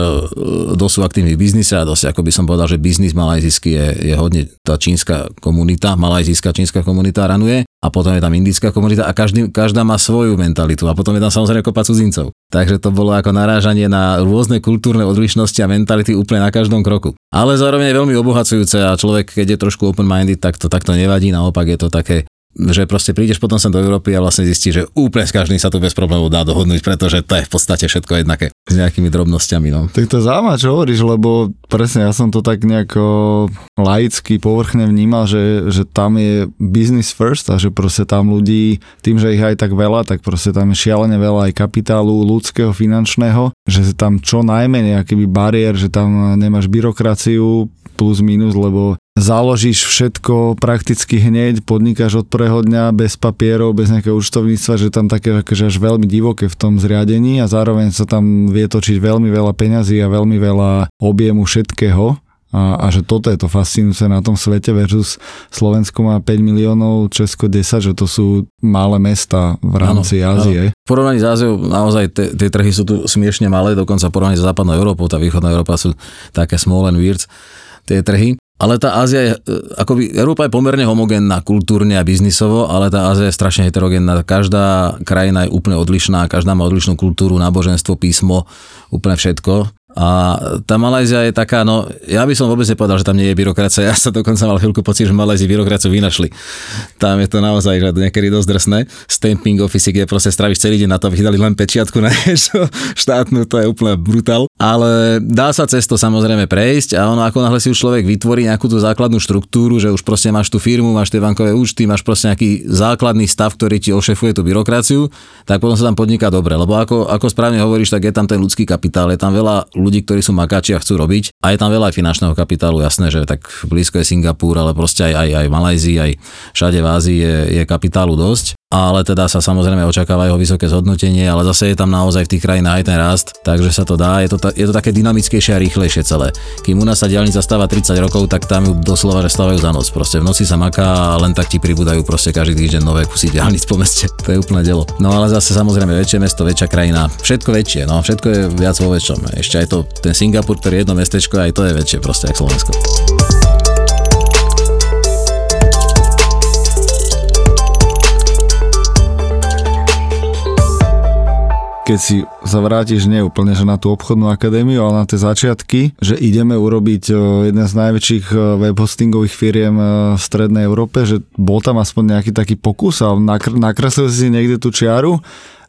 S4: dosť sú aktívni v biznise a dosť, ako by som povedal, že biznis malajzijský je, je hodne tá čínska komunita, malajzijská čínska komunita ranuje a potom je tam indická komunita a každý, každá má svoju mentalitu a potom je tam samozrejme kopa cudzincov. Takže to bolo ako narážanie na rôzne kultúrne odlišnosti a mentality úplne na každom kroku. Ale zároveň je veľmi obohacujúce a človek, keď je trošku open-minded, tak to takto nevadí, naopak je to také že proste prídeš potom sem do Európy a vlastne zistíš, že úplne s každým sa tu bez problémov dá dohodnúť, pretože to je v podstate všetko jednaké s nejakými drobnosťami. No.
S3: Tak to zaujímavé, čo hovoríš, lebo presne ja som to tak nejako laicky, povrchne vnímal, že, že tam je business first a že proste tam ľudí, tým, že ich aj tak veľa, tak proste tam je šialene veľa aj kapitálu ľudského, finančného, že tam čo najmenej akýby bariér, že tam nemáš byrokraciu plus minus, lebo založíš všetko prakticky hneď, podnikáš od prvého dňa bez papierov, bez nejakého účtovníctva, že tam také akože až veľmi divoké v tom zriadení a zároveň sa tam vie točiť veľmi veľa peňazí a veľmi veľa objemu všetkého. A, a že toto je to fascinujúce na tom svete versus Slovensko má 5 miliónov, Česko 10, že to sú malé mesta v rámci ano, Ázie.
S4: V porovnaní s Áziou naozaj tie trhy sú tu smiešne malé, dokonca v porovnaní s západnou Európou, tá východná Európa sú také small and weird tie trhy. Ale tá Ázia je, e, akoby Európa je pomerne homogénna kultúrne a biznisovo, ale tá Ázia je strašne heterogénna. Každá krajina je úplne odlišná, každá má odlišnú kultúru, náboženstvo, písmo, úplne všetko. A tá Malajzia je taká, no ja by som vôbec nepovedal, že tam nie je byrokracia. Ja sa dokonca mal chvíľku pocit, že v Malajzii byrokraciu vynašli. Tam je to naozaj že niekedy dosť drsné. Stamping office, kde proste stráviš celý deň na to, vydali len pečiatku na niečo štátnu, to je úplne brutál. Ale dá sa cez to samozrejme prejsť a ono ako náhle si už človek vytvorí nejakú tú základnú štruktúru, že už proste máš tú firmu, máš tie bankové účty, máš proste nejaký základný stav, ktorý ti ošefuje tú byrokraciu, tak potom sa tam podniká dobre. Lebo ako, ako správne hovoríš, tak je tam ten ľudský kapitál, je tam veľa ľudí, ľudí, ktorí sú makáči a chcú robiť. A je tam veľa aj finančného kapitálu, jasné, že tak blízko je Singapur, ale proste aj, aj, aj Malajzii, aj všade v Ázii je, je kapitálu dosť ale teda sa samozrejme očakáva jeho vysoké zhodnotenie, ale zase je tam naozaj v tých krajinách aj ten rast, takže sa to dá, je to, ta, je to také dynamickejšie a rýchlejšie celé. Kým u nás sa diálnica stáva 30 rokov, tak tam ju doslova, že stávajú za noc. Proste v noci sa maká a len tak ti pribúdajú proste každý týždeň nové kusy diálnic po meste. To je úplne delo. No ale zase samozrejme väčšie mesto, väčšia krajina, všetko väčšie, no všetko je viac vo väčšom. Ešte aj to, ten Singapur, ktorý je jedno mestečko, aj to je väčšie proste, ako Slovensko.
S3: Keď si sa vrátiš nie úplne že na tú obchodnú akadémiu, ale na tie začiatky, že ideme urobiť jeden z najväčších web hostingových firiem v Strednej Európe, že bol tam aspoň nejaký taký pokus a nakr- nakreslil si niekde tú čiaru,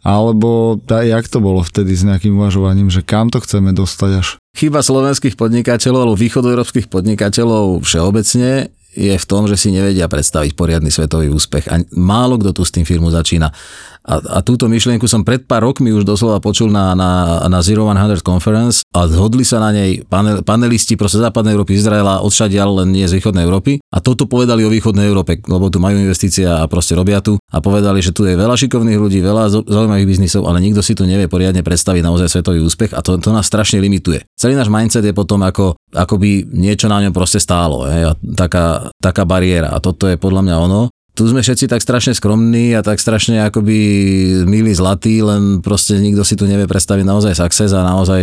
S3: alebo tá, jak to bolo vtedy s nejakým uvažovaním, že kam to chceme dostať až?
S4: Chyba slovenských podnikateľov alebo východoeurópskych podnikateľov všeobecne je v tom, že si nevedia predstaviť poriadny svetový úspech. A málo kto tu s tým firmu začína. A, a túto myšlienku som pred pár rokmi už doslova počul na, na, na Zero 100 Conference a zhodli sa na nej panel, panelisti proste západnej Európy, Izraela, odšadial len nie z východnej Európy. A toto povedali o východnej Európe, lebo tu majú investície a proste robia tu. A povedali, že tu je veľa šikovných ľudí, veľa zaujímavých biznisov, ale nikto si tu nevie poriadne predstaviť naozaj svetový úspech a to, to nás strašne limituje. Celý náš mindset je potom ako, ako by niečo na ňom proste stálo. Je, a taká, taká bariéra. A toto je podľa mňa ono tu sme všetci tak strašne skromní a tak strašne akoby milí zlatí, len proste nikto si tu nevie predstaviť naozaj success a naozaj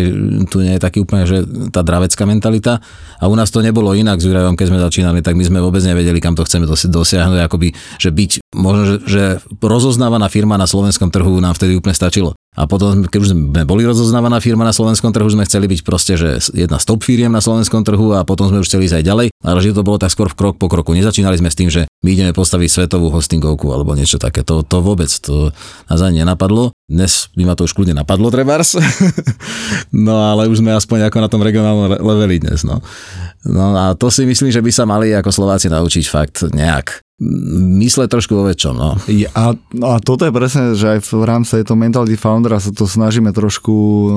S4: tu nie je taký úplne, že tá dravecká mentalita. A u nás to nebolo inak s Jurajom, keď sme začínali, tak my sme vôbec nevedeli, kam to chceme dosiahnuť, akoby, že byť, možno, že, že rozoznávaná firma na slovenskom trhu nám vtedy úplne stačilo. A potom, keď už sme boli rozoznávaná firma na slovenskom trhu, sme chceli byť proste, že jedna z top firiem na slovenskom trhu a potom sme už chceli ísť aj ďalej. Ale že to bolo tak skôr v krok po kroku. Nezačínali sme s tým, že my ideme postaviť svetovú hostingovku alebo niečo také. To, to vôbec, to nás ani nenapadlo. Dnes by ma to už kľudne napadlo, trebárs. no ale už sme aspoň ako na tom regionálnom leveli dnes. No. no a to si myslím, že by sa mali ako Slováci naučiť fakt nejak mysle trošku vo väčšom. No.
S3: A, a toto je presne, že aj v rámci tejto Mentality Foundera sa to snažíme trošku uh,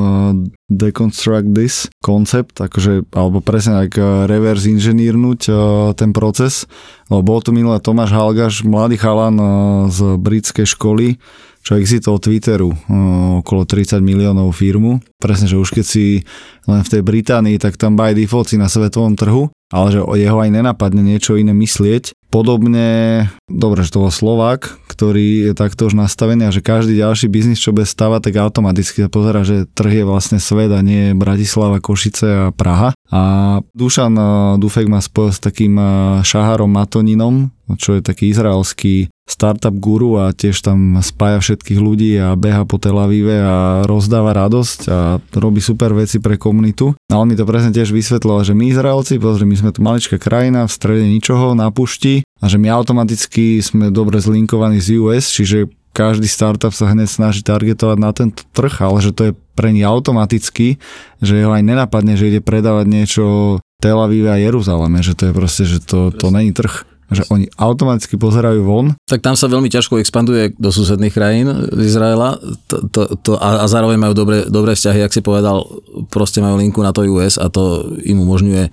S3: deconstruct this koncept, akože, alebo presne tak uh, reverse inženírnuť uh, ten proces. Lebo bol tu minulé Tomáš Halgaš, mladý chalan uh, z britskej školy, čo exitol Twitteru uh, okolo 30 miliónov firmu. Presne, že už keď si len v tej Británii, tak tam by default si na svetovom trhu ale že jeho aj nenapadne niečo iné myslieť. Podobne, dobre, že to bol Slovák, ktorý je takto už nastavený a že každý ďalší biznis, čo bude stavať, tak automaticky sa pozera, že trh je vlastne svet a nie Bratislava, Košice a Praha. A Dušan eh, Dufek ma spojil s takým eh, Šaharom Matoninom, čo je taký izraelský startup guru a tiež tam spája všetkých ľudí a beha po Tel Avive a rozdáva radosť a robí super veci pre komunitu. A on mi to presne tiež vysvetlil, že my Izraelci, pozri, my sme tu maličká krajina v strede ničoho na pušti a že my automaticky sme dobre zlinkovaní z US, čiže každý startup sa hneď snaží targetovať na tento trh, ale že to je pre nich automaticky, že ho aj nenapadne, že ide predávať niečo Tel Avive a Jeruzaleme, že to je proste, že to, to není trh že oni automaticky pozerajú von.
S4: Tak tam sa veľmi ťažko expanduje do susedných krajín z Izraela to, to, to, a, a zároveň majú dobré, dobré vzťahy, ak si povedal, proste majú linku na to US a to im umožňuje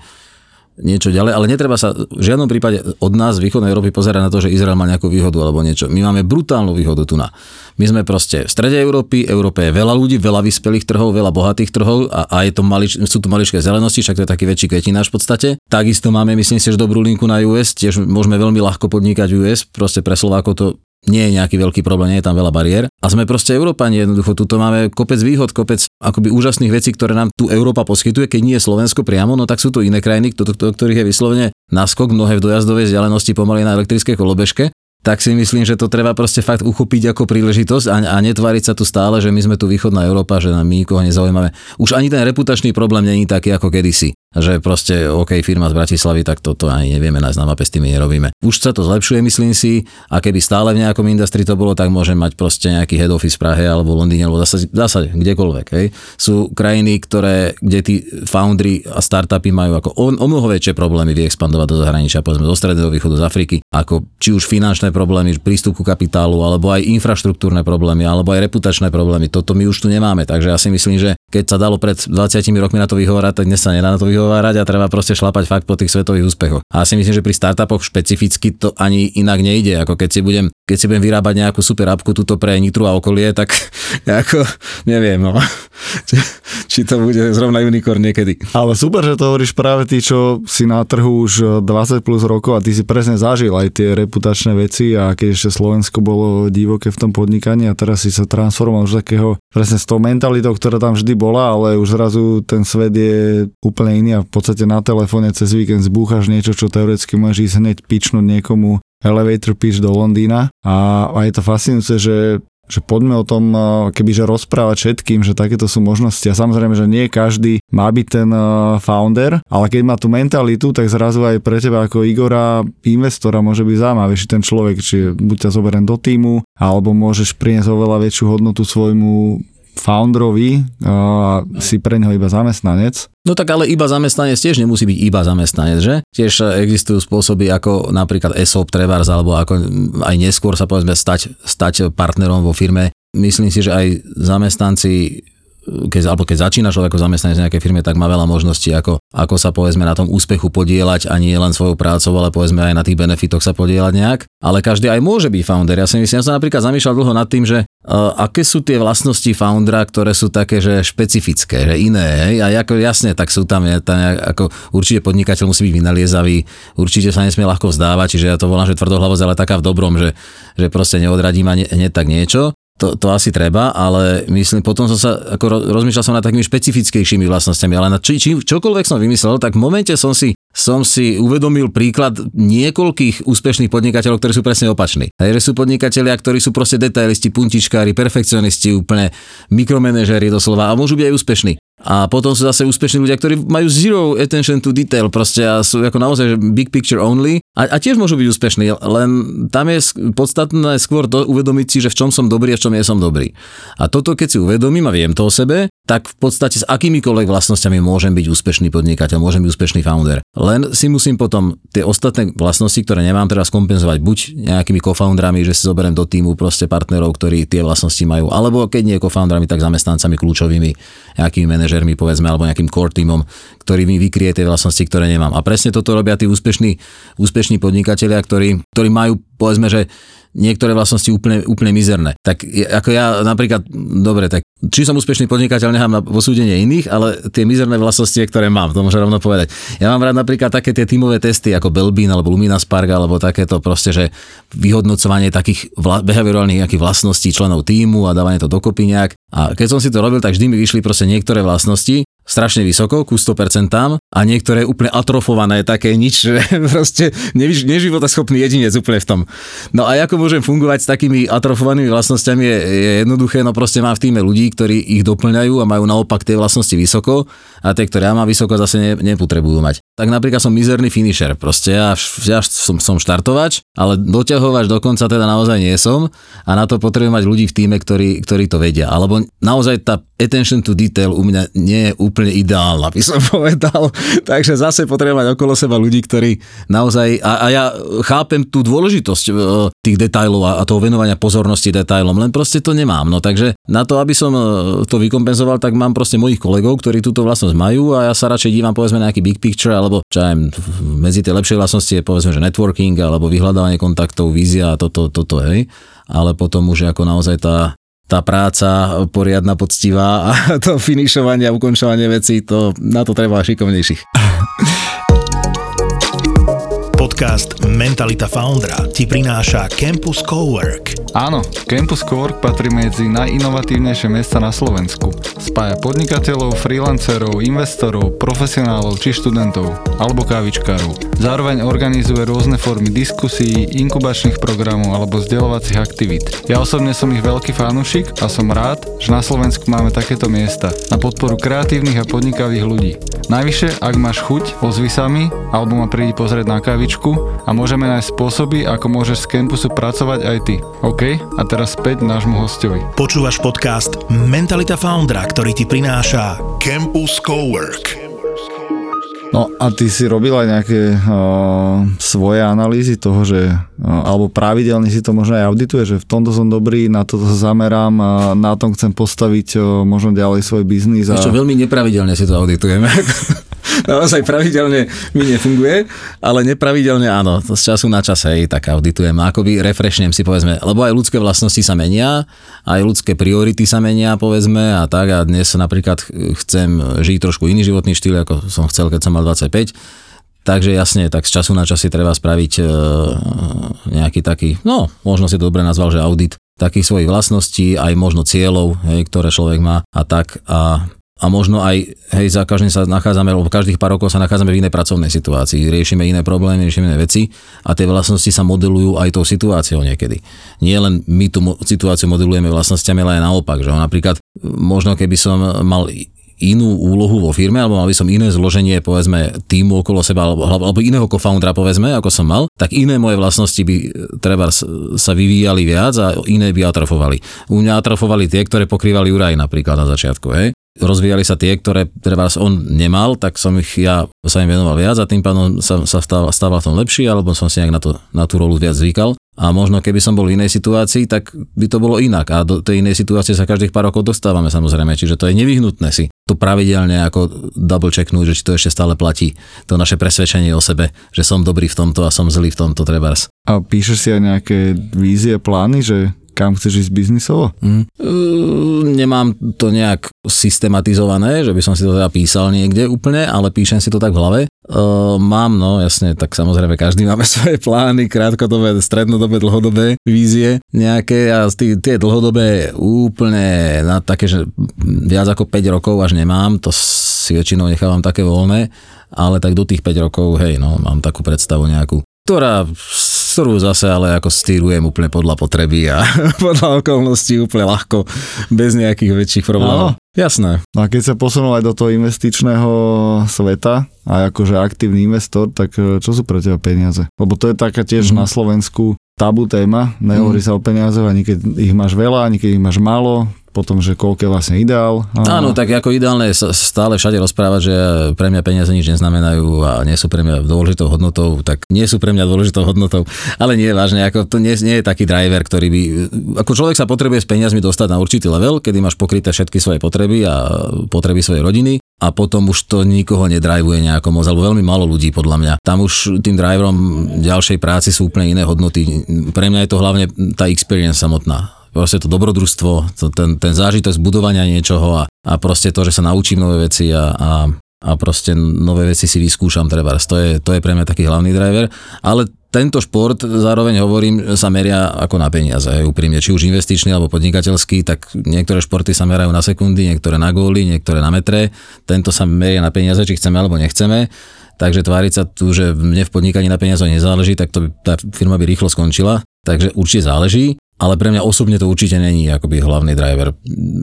S4: niečo ďalej, ale netreba sa v žiadnom prípade od nás z východnej Európy pozerať na to, že Izrael má nejakú výhodu alebo niečo. My máme brutálnu výhodu tu na. My sme proste v strede Európy, Európe je veľa ľudí, veľa vyspelých trhov, veľa bohatých trhov a, a je to malič, sú tu maličké zelenosti, však to je taký väčší kvetináš v podstate. Takisto máme, myslím si, že dobrú linku na US, tiež môžeme veľmi ľahko podnikať US, proste pre Slovákov to nie je nejaký veľký problém, nie je tam veľa bariér. A sme proste Európani jednoducho, tuto máme kopec výhod, kopec akoby úžasných vecí, ktoré nám tu Európa poskytuje, keď nie je Slovensko priamo, no tak sú tu iné krajiny, do ktorých je vyslovene naskok, mnohé v dojazdovej vzdialenosti pomaly na elektrickej kolobežke tak si myslím, že to treba proste fakt uchopiť ako príležitosť a, a netváriť sa tu stále, že my sme tu východná Európa, že my nikoho nezaujímame. Už ani ten reputačný problém není taký ako kedysi. Že proste OK, firma z Bratislavy, tak toto ani nevieme nájsť na mape, s tými nerobíme. Už sa to zlepšuje, myslím si, a keby stále v nejakom industrii to bolo, tak môžem mať proste nejaký head office v Prahe alebo v Londýne, alebo zase, zase kdekoľvek. Hej. Sú krajiny, ktoré, kde tí foundry a startupy majú ako o, o mnoho väčšie problémy vyexpandovať do zahraničia, povedzme zo stredného východu, z Afriky, ako či už finančné problémy, prístup ku kapitálu, alebo aj infraštruktúrne problémy, alebo aj reputačné problémy. Toto my už tu nemáme, takže ja si myslím, že keď sa dalo pred 20 rokmi na to vyhovárať, tak dnes sa nedá na to vyhovárať a treba proste šlapať fakt po tých svetových úspechoch. A si myslím, že pri startupoch špecificky to ani inak nejde, ako keď si budem, keď si budem vyrábať nejakú super apku tuto pre Nitru a okolie, tak ako neviem, no. či, či to bude zrovna unicorn niekedy.
S3: Ale super, že to hovoríš práve ty, čo si na trhu už 20 plus rokov a ty si presne zažil aj tie reputačné veci a keď ešte Slovensko bolo divoké v tom podnikaní a teraz si sa transformoval už takého presne s tou mentalitou, ktorá tam vždy bola, ale už zrazu ten svet je úplne iný a v podstate na telefóne cez víkend zbúchaš niečo, čo teoreticky môžeš ísť hneď pičnúť niekomu elevator pitch do Londýna a, a je to fascinujúce, že že poďme o tom kebyže rozprávať všetkým, že takéto sú možnosti. A samozrejme, že nie každý má byť ten founder, ale keď má tú mentalitu, tak zrazu aj pre teba ako Igora investora môže byť zaujímavejší ten človek, či buď ťa zoberiem do týmu, alebo môžeš priniesť oveľa väčšiu hodnotu svojmu founderovi a si pre neho iba zamestnanec.
S4: No tak ale iba zamestnanec tiež nemusí byť iba zamestnanec, že? Tiež existujú spôsoby ako napríklad ESOP, Trevars, alebo ako aj neskôr sa povedzme stať, stať partnerom vo firme. Myslím si, že aj zamestnanci keď, alebo keď začína človek ako zamestnanec nejakej firme, tak má veľa možností, ako, ako sa povedzme na tom úspechu podielať a nie len svojou prácou, ale povedzme aj na tých benefitoch sa podielať nejak. Ale každý aj môže byť founder. Ja si myslím, ja som napríklad zamýšľal dlho nad tým, že uh, aké sú tie vlastnosti foundera, ktoré sú také, že špecifické, že iné. Hej? A ako jasne, tak sú tam, je tam ako určite podnikateľ musí byť vynaliezavý, určite sa nesmie ľahko vzdávať, čiže ja to volám, že tvrdohlavosť, ale taká v dobrom, že, že proste neodradí ma hneď tak niečo to, to asi treba, ale myslím, potom som sa, ako rozmýšľal som nad takými špecifickejšími vlastnosťami, ale na či, či, čokoľvek som vymyslel, tak v momente som si som si uvedomil príklad niekoľkých úspešných podnikateľov, ktorí sú presne opační. Hej, že sú podnikatelia, ktorí sú proste detailisti, puntičkári, perfekcionisti, úplne mikromenežéri doslova a môžu byť aj úspešní. A potom sú zase úspešní ľudia, ktorí majú zero attention to detail proste a sú ako naozaj big picture only a, a tiež môžu byť úspešní, len tam je podstatné skôr to uvedomiť si, že v čom som dobrý a v čom nie som dobrý. A toto keď si uvedomím a viem to o sebe, tak v podstate s akýmikoľvek vlastnosťami môžem byť úspešný podnikateľ, môžem byť úspešný founder. Len si musím potom tie ostatné vlastnosti, ktoré nemám teraz kompenzovať buď nejakými co-founderami, že si zoberiem do týmu proste partnerov, ktorí tie vlastnosti majú, alebo keď nie co-founderami, tak zamestnancami kľúčovými, nejakými manažermi povedzme, alebo nejakým core týmom, ktorý mi vykrie tie vlastnosti, ktoré nemám. A presne toto robia tí úspešní, úspešní podnikatelia, ktorí, ktorí majú povedzme, že niektoré vlastnosti úplne, úplne mizerné. Tak ako ja napríklad, dobre, tak či som úspešný podnikateľ, nechám na posúdenie iných, ale tie mizerné vlastnosti, ktoré mám, to môžem rovno povedať. Ja mám rád napríklad také tie tímové testy ako Belbin alebo Lumina Spark alebo takéto proste, že vyhodnocovanie takých vla, behaviorálnych nejakých vlastností členov týmu a dávanie to dokopy nejak. A keď som si to robil, tak vždy mi vyšli proste niektoré vlastnosti, strašne vysoko, ku 100% a niektoré úplne atrofované, také nič, že proste neživotaschopný jedinec úplne v tom. No a ako môžem fungovať s takými atrofovanými vlastnosťami je, je jednoduché, no proste mám v týme ľudí, ktorí ich doplňajú a majú naopak tie vlastnosti vysoko a tie, ktoré ja mám vysoko, zase ne, nepotrebujú mať. Tak napríklad som mizerný finisher, proste ja, ja som, som štartovač, ale doťahovač dokonca teda naozaj nie som a na to potrebujem mať ľudí v týme, ktorí, ktorí to vedia. Alebo naozaj tá attention to detail u mňa nie je úplne ideálna, by som povedal. Takže zase potrebujem mať okolo seba ľudí, ktorí naozaj, a, a ja chápem tú dôležitosť e, tých detailov a, a toho venovania pozornosti detailom, len proste to nemám. No takže na to, aby som e, to vykompenzoval, tak mám proste mojich kolegov, ktorí túto vlastnosť majú a ja sa radšej dívam povedzme na nejaký big picture, alebo čo aj medzi tie lepšie vlastnosti je povedzme, že networking, alebo vyhľadávanie kontaktov, vízia a toto, toto, hej ale potom už ako naozaj tá, tá práca poriadna, poctivá a to finišovanie a ukončovanie vecí, to, na to treba šikovnejších.
S5: Podcast Mentalita Foundera ti prináša Campus Cowork.
S3: Áno, Campus Cowork patrí medzi najinovatívnejšie miesta na Slovensku. Spája podnikateľov, freelancerov, investorov, profesionálov či študentov, alebo kávičkárov. Zároveň organizuje rôzne formy diskusí, inkubačných programov alebo vzdelávacích aktivít. Ja osobne som ich veľký fanúšik a som rád, že na Slovensku máme takéto miesta na podporu kreatívnych a podnikavých ľudí. Najvyššie, ak máš chuť, ozvi sa mi, alebo ma prídi pozrieť na kavičku a môžeme nájsť spôsoby, ako môžeš z campusu pracovať aj ty. OK? A teraz späť nášmu hostovi.
S5: Počúvaš podcast Mentalita Foundra, ktorý ti prináša Campus Cowork.
S3: No a ty si robila nejaké uh, svoje analýzy toho, že uh, alebo pravidelne si to možno aj audituje, že v tomto som dobrý, na toto sa zamerám a na tom chcem postaviť uh, možno ďalej svoj biznis. A...
S4: Čo veľmi nepravidelne si to auditujeme. naozaj pravidelne mi nefunguje, ale nepravidelne áno, z času na čas, hej, tak auditujem, akoby refreshnem si povedzme, lebo aj ľudské vlastnosti sa menia, aj ľudské priority sa menia, povedzme, a tak. A dnes napríklad chcem žiť trošku iný životný štýl, ako som chcel, keď som mal 25, Takže jasne, tak z času na čas si treba spraviť e, nejaký taký, no, možno si to dobre nazval, že audit takých svojich vlastností, aj možno cieľov, hej, ktoré človek má a tak. A a možno aj, hej, za každým sa nachádzame, alebo každých pár rokov sa nachádzame v inej pracovnej situácii, riešime iné problémy, riešime iné veci a tie vlastnosti sa modelujú aj tou situáciou niekedy. Nie len my tú situáciu modelujeme vlastnosťami, ale aj naopak, že napríklad možno keby som mal inú úlohu vo firme, alebo mal by som iné zloženie, povedzme, týmu okolo seba, alebo, alebo iného co-foundera, povedzme, ako som mal, tak iné moje vlastnosti by treba sa vyvíjali viac a iné by atrofovali. U mňa atrofovali tie, ktoré pokrývali Juraj napríklad na začiatku, hej rozvíjali sa tie, ktoré treba on nemal, tak som ich ja sa im venoval viac a tým pádom sa, sa stával, stával som lepší, alebo som si nejak na, to, na tú rolu viac zvykal. A možno keby som bol v inej situácii, tak by to bolo inak. A do tej inej situácie sa každých pár rokov dostávame samozrejme, čiže to je nevyhnutné si to pravidelne ako double checknúť, že či to ešte stále platí. To naše presvedčenie o sebe, že som dobrý v tomto a som zlý v tomto trebárs.
S3: A píšeš si aj nejaké vízie, plány, že kam chceš ísť biznisovo? Mm.
S4: Nemám to nejak systematizované, že by som si to teda písal niekde úplne, ale píšem si to tak v hlave. Uh, mám, no jasne, tak samozrejme každý máme svoje plány, krátkodobé, strednodobé, dlhodobé vízie nejaké a tie, tie dlhodobé úplne na také, že viac ako 5 rokov až nemám, to si väčšinou nechávam také voľné, ale tak do tých 5 rokov, hej, no, mám takú predstavu nejakú, ktorá ktorú zase ale ako stýrujem úplne podľa potreby a podľa okolností úplne ľahko, bez nejakých väčších problémov. Áno. Jasné.
S3: No a keď sa posunul aj do toho investičného sveta, a akože aktívny investor, tak e, čo sú pre teba peniaze? Lebo to je taká tiež mm. na Slovensku tabu téma, nehovorí mm. sa o peniazoch ani keď ich máš veľa, ani keď ich máš málo, potom, že koľko je vlastne ideál.
S4: A... Áno, tak ako ideálne je stále všade rozprávať, že pre mňa peniaze nič neznamenajú a nie sú pre mňa dôležitou hodnotou, tak nie sú pre mňa dôležitou hodnotou, ale nie vážne, ako to nie, nie je taký driver, ktorý by, ako človek sa potrebuje s peniazmi dostať na určitý level, kedy máš pokryté všetky svoje potreby a potreby svojej rodiny a potom už to nikoho nedrajvuje nejako moc, alebo veľmi málo ľudí podľa mňa. Tam už tým driverom ďalšej práci sú úplne iné hodnoty. Pre mňa je to hlavne tá experience samotná proste to dobrodružstvo, to, ten, ten zážitok zbudovania niečoho a, a proste to, že sa naučím nové veci a, a, a proste nové veci si vyskúšam treba. To je, to je pre mňa taký hlavný driver, ale tento šport, zároveň hovorím, sa meria ako na peniaze, úprimne, či už investičný alebo podnikateľský, tak niektoré športy sa merajú na sekundy, niektoré na góly, niektoré na metre, tento sa meria na peniaze, či chceme alebo nechceme. Takže tváriť sa tu, že mne v podnikaní na peniaze nezáleží, tak to by, tá firma by rýchlo skončila. Takže určite záleží ale pre mňa osobne to určite není akoby hlavný driver.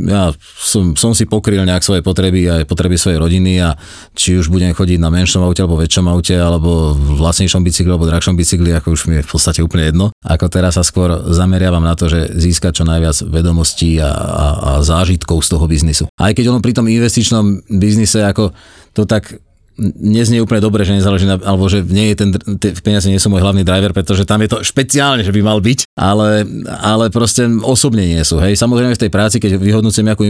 S4: Ja som, som si pokryl nejak svoje potreby a potreby svojej rodiny a či už budem chodiť na menšom aute alebo väčšom aute alebo v vlastnejšom bicykli alebo drahšom bicykli, ako už mi je v podstate úplne jedno. Ako teraz sa skôr zameriavam na to, že získať čo najviac vedomostí a, a, a zážitkov z toho biznisu. Aj keď ono pri tom investičnom biznise ako to tak neznie úplne dobre, že nezáleží na, alebo že nie je ten, tie peniaze nie sú môj hlavný driver, pretože tam je to špeciálne, že by mal byť, ale, ale proste osobne nie sú. Hej. Samozrejme v tej práci, keď vyhodnúcem nejakú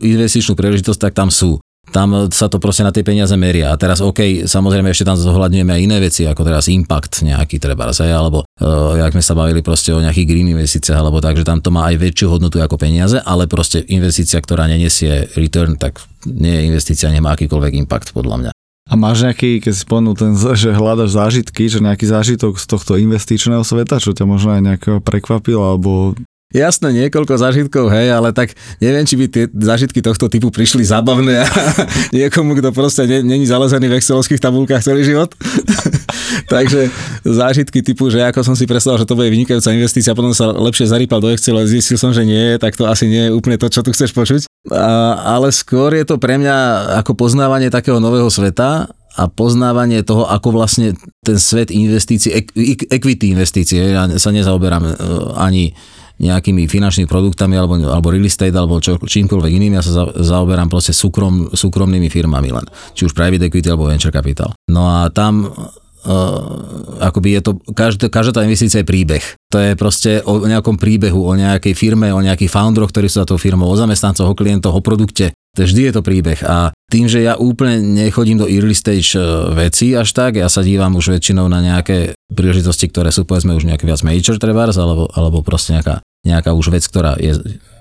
S4: investičnú príležitosť, tak tam sú. Tam sa to proste na tie peniaze meria. A teraz OK, samozrejme ešte tam zohľadňujeme aj iné veci, ako teraz impact nejaký treba, alebo uh, jak sme sa bavili proste o nejakých green investíciách, alebo tak, že tam to má aj väčšiu hodnotu ako peniaze, ale proste investícia, ktorá nenesie return, tak nie je investícia, nemá akýkoľvek impact podľa mňa.
S3: A máš nejaký, keď si spomenul ten, že hľadaš zážitky, že nejaký zážitok z tohto investičného sveta, čo ťa možno aj nejako prekvapil, alebo
S4: Jasné, niekoľko zážitkov, hej, ale tak neviem, či by tie zážitky tohto typu prišli zábavné a niekomu, kto proste není zalezený v excelovských tabulkách celý život. Takže zážitky typu, že ako som si predstavil, že to bude vynikajúca investícia, potom sa lepšie zarýpal do Excel a zistil som, že nie, tak to asi nie je úplne to, čo tu chceš počuť. A, ale skôr je to pre mňa ako poznávanie takého nového sveta a poznávanie toho, ako vlastne ten svet investícií, equity investície, ja sa nezaoberám e, ani nejakými finančnými produktami alebo, alebo real estate alebo čo, čímkoľvek iným, ja sa za, zaoberám proste súkrom, súkromnými firmami len, či už private equity alebo venture capital. No a tam Uh, akoby je to, každá, každá tá investícia je príbeh. To je proste o nejakom príbehu, o nejakej firme, o nejakých founderoch, ktorí sú za tou firmou, o zamestnancoch, o klientoch, o produkte. To vždy je to príbeh a tým, že ja úplne nechodím do early stage e, veci až tak, ja sa dívam už väčšinou na nejaké príležitosti, ktoré sú povedzme už nejaké viac major trebárs, alebo, alebo proste nejaká nejaká už vec, ktorá je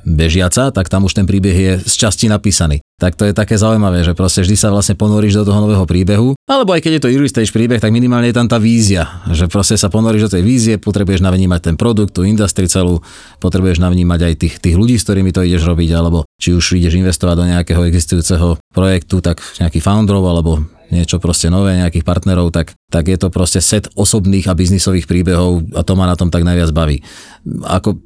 S4: bežiaca, tak tam už ten príbeh je z časti napísaný. Tak to je také zaujímavé, že proste vždy sa vlastne ponoríš do toho nového príbehu, alebo aj keď je to early stage príbeh, tak minimálne je tam tá vízia, že proste sa ponoríš do tej vízie, potrebuješ navnímať ten produkt, tú industri celú, potrebuješ navnímať aj tých, tých ľudí, s ktorými to ideš robiť, alebo či už ideš investovať do nejakého existujúceho projektu, tak nejakých founderov, alebo niečo proste nové, nejakých partnerov, tak, tak je to proste set osobných a biznisových príbehov a to ma na tom tak najviac baví. Ako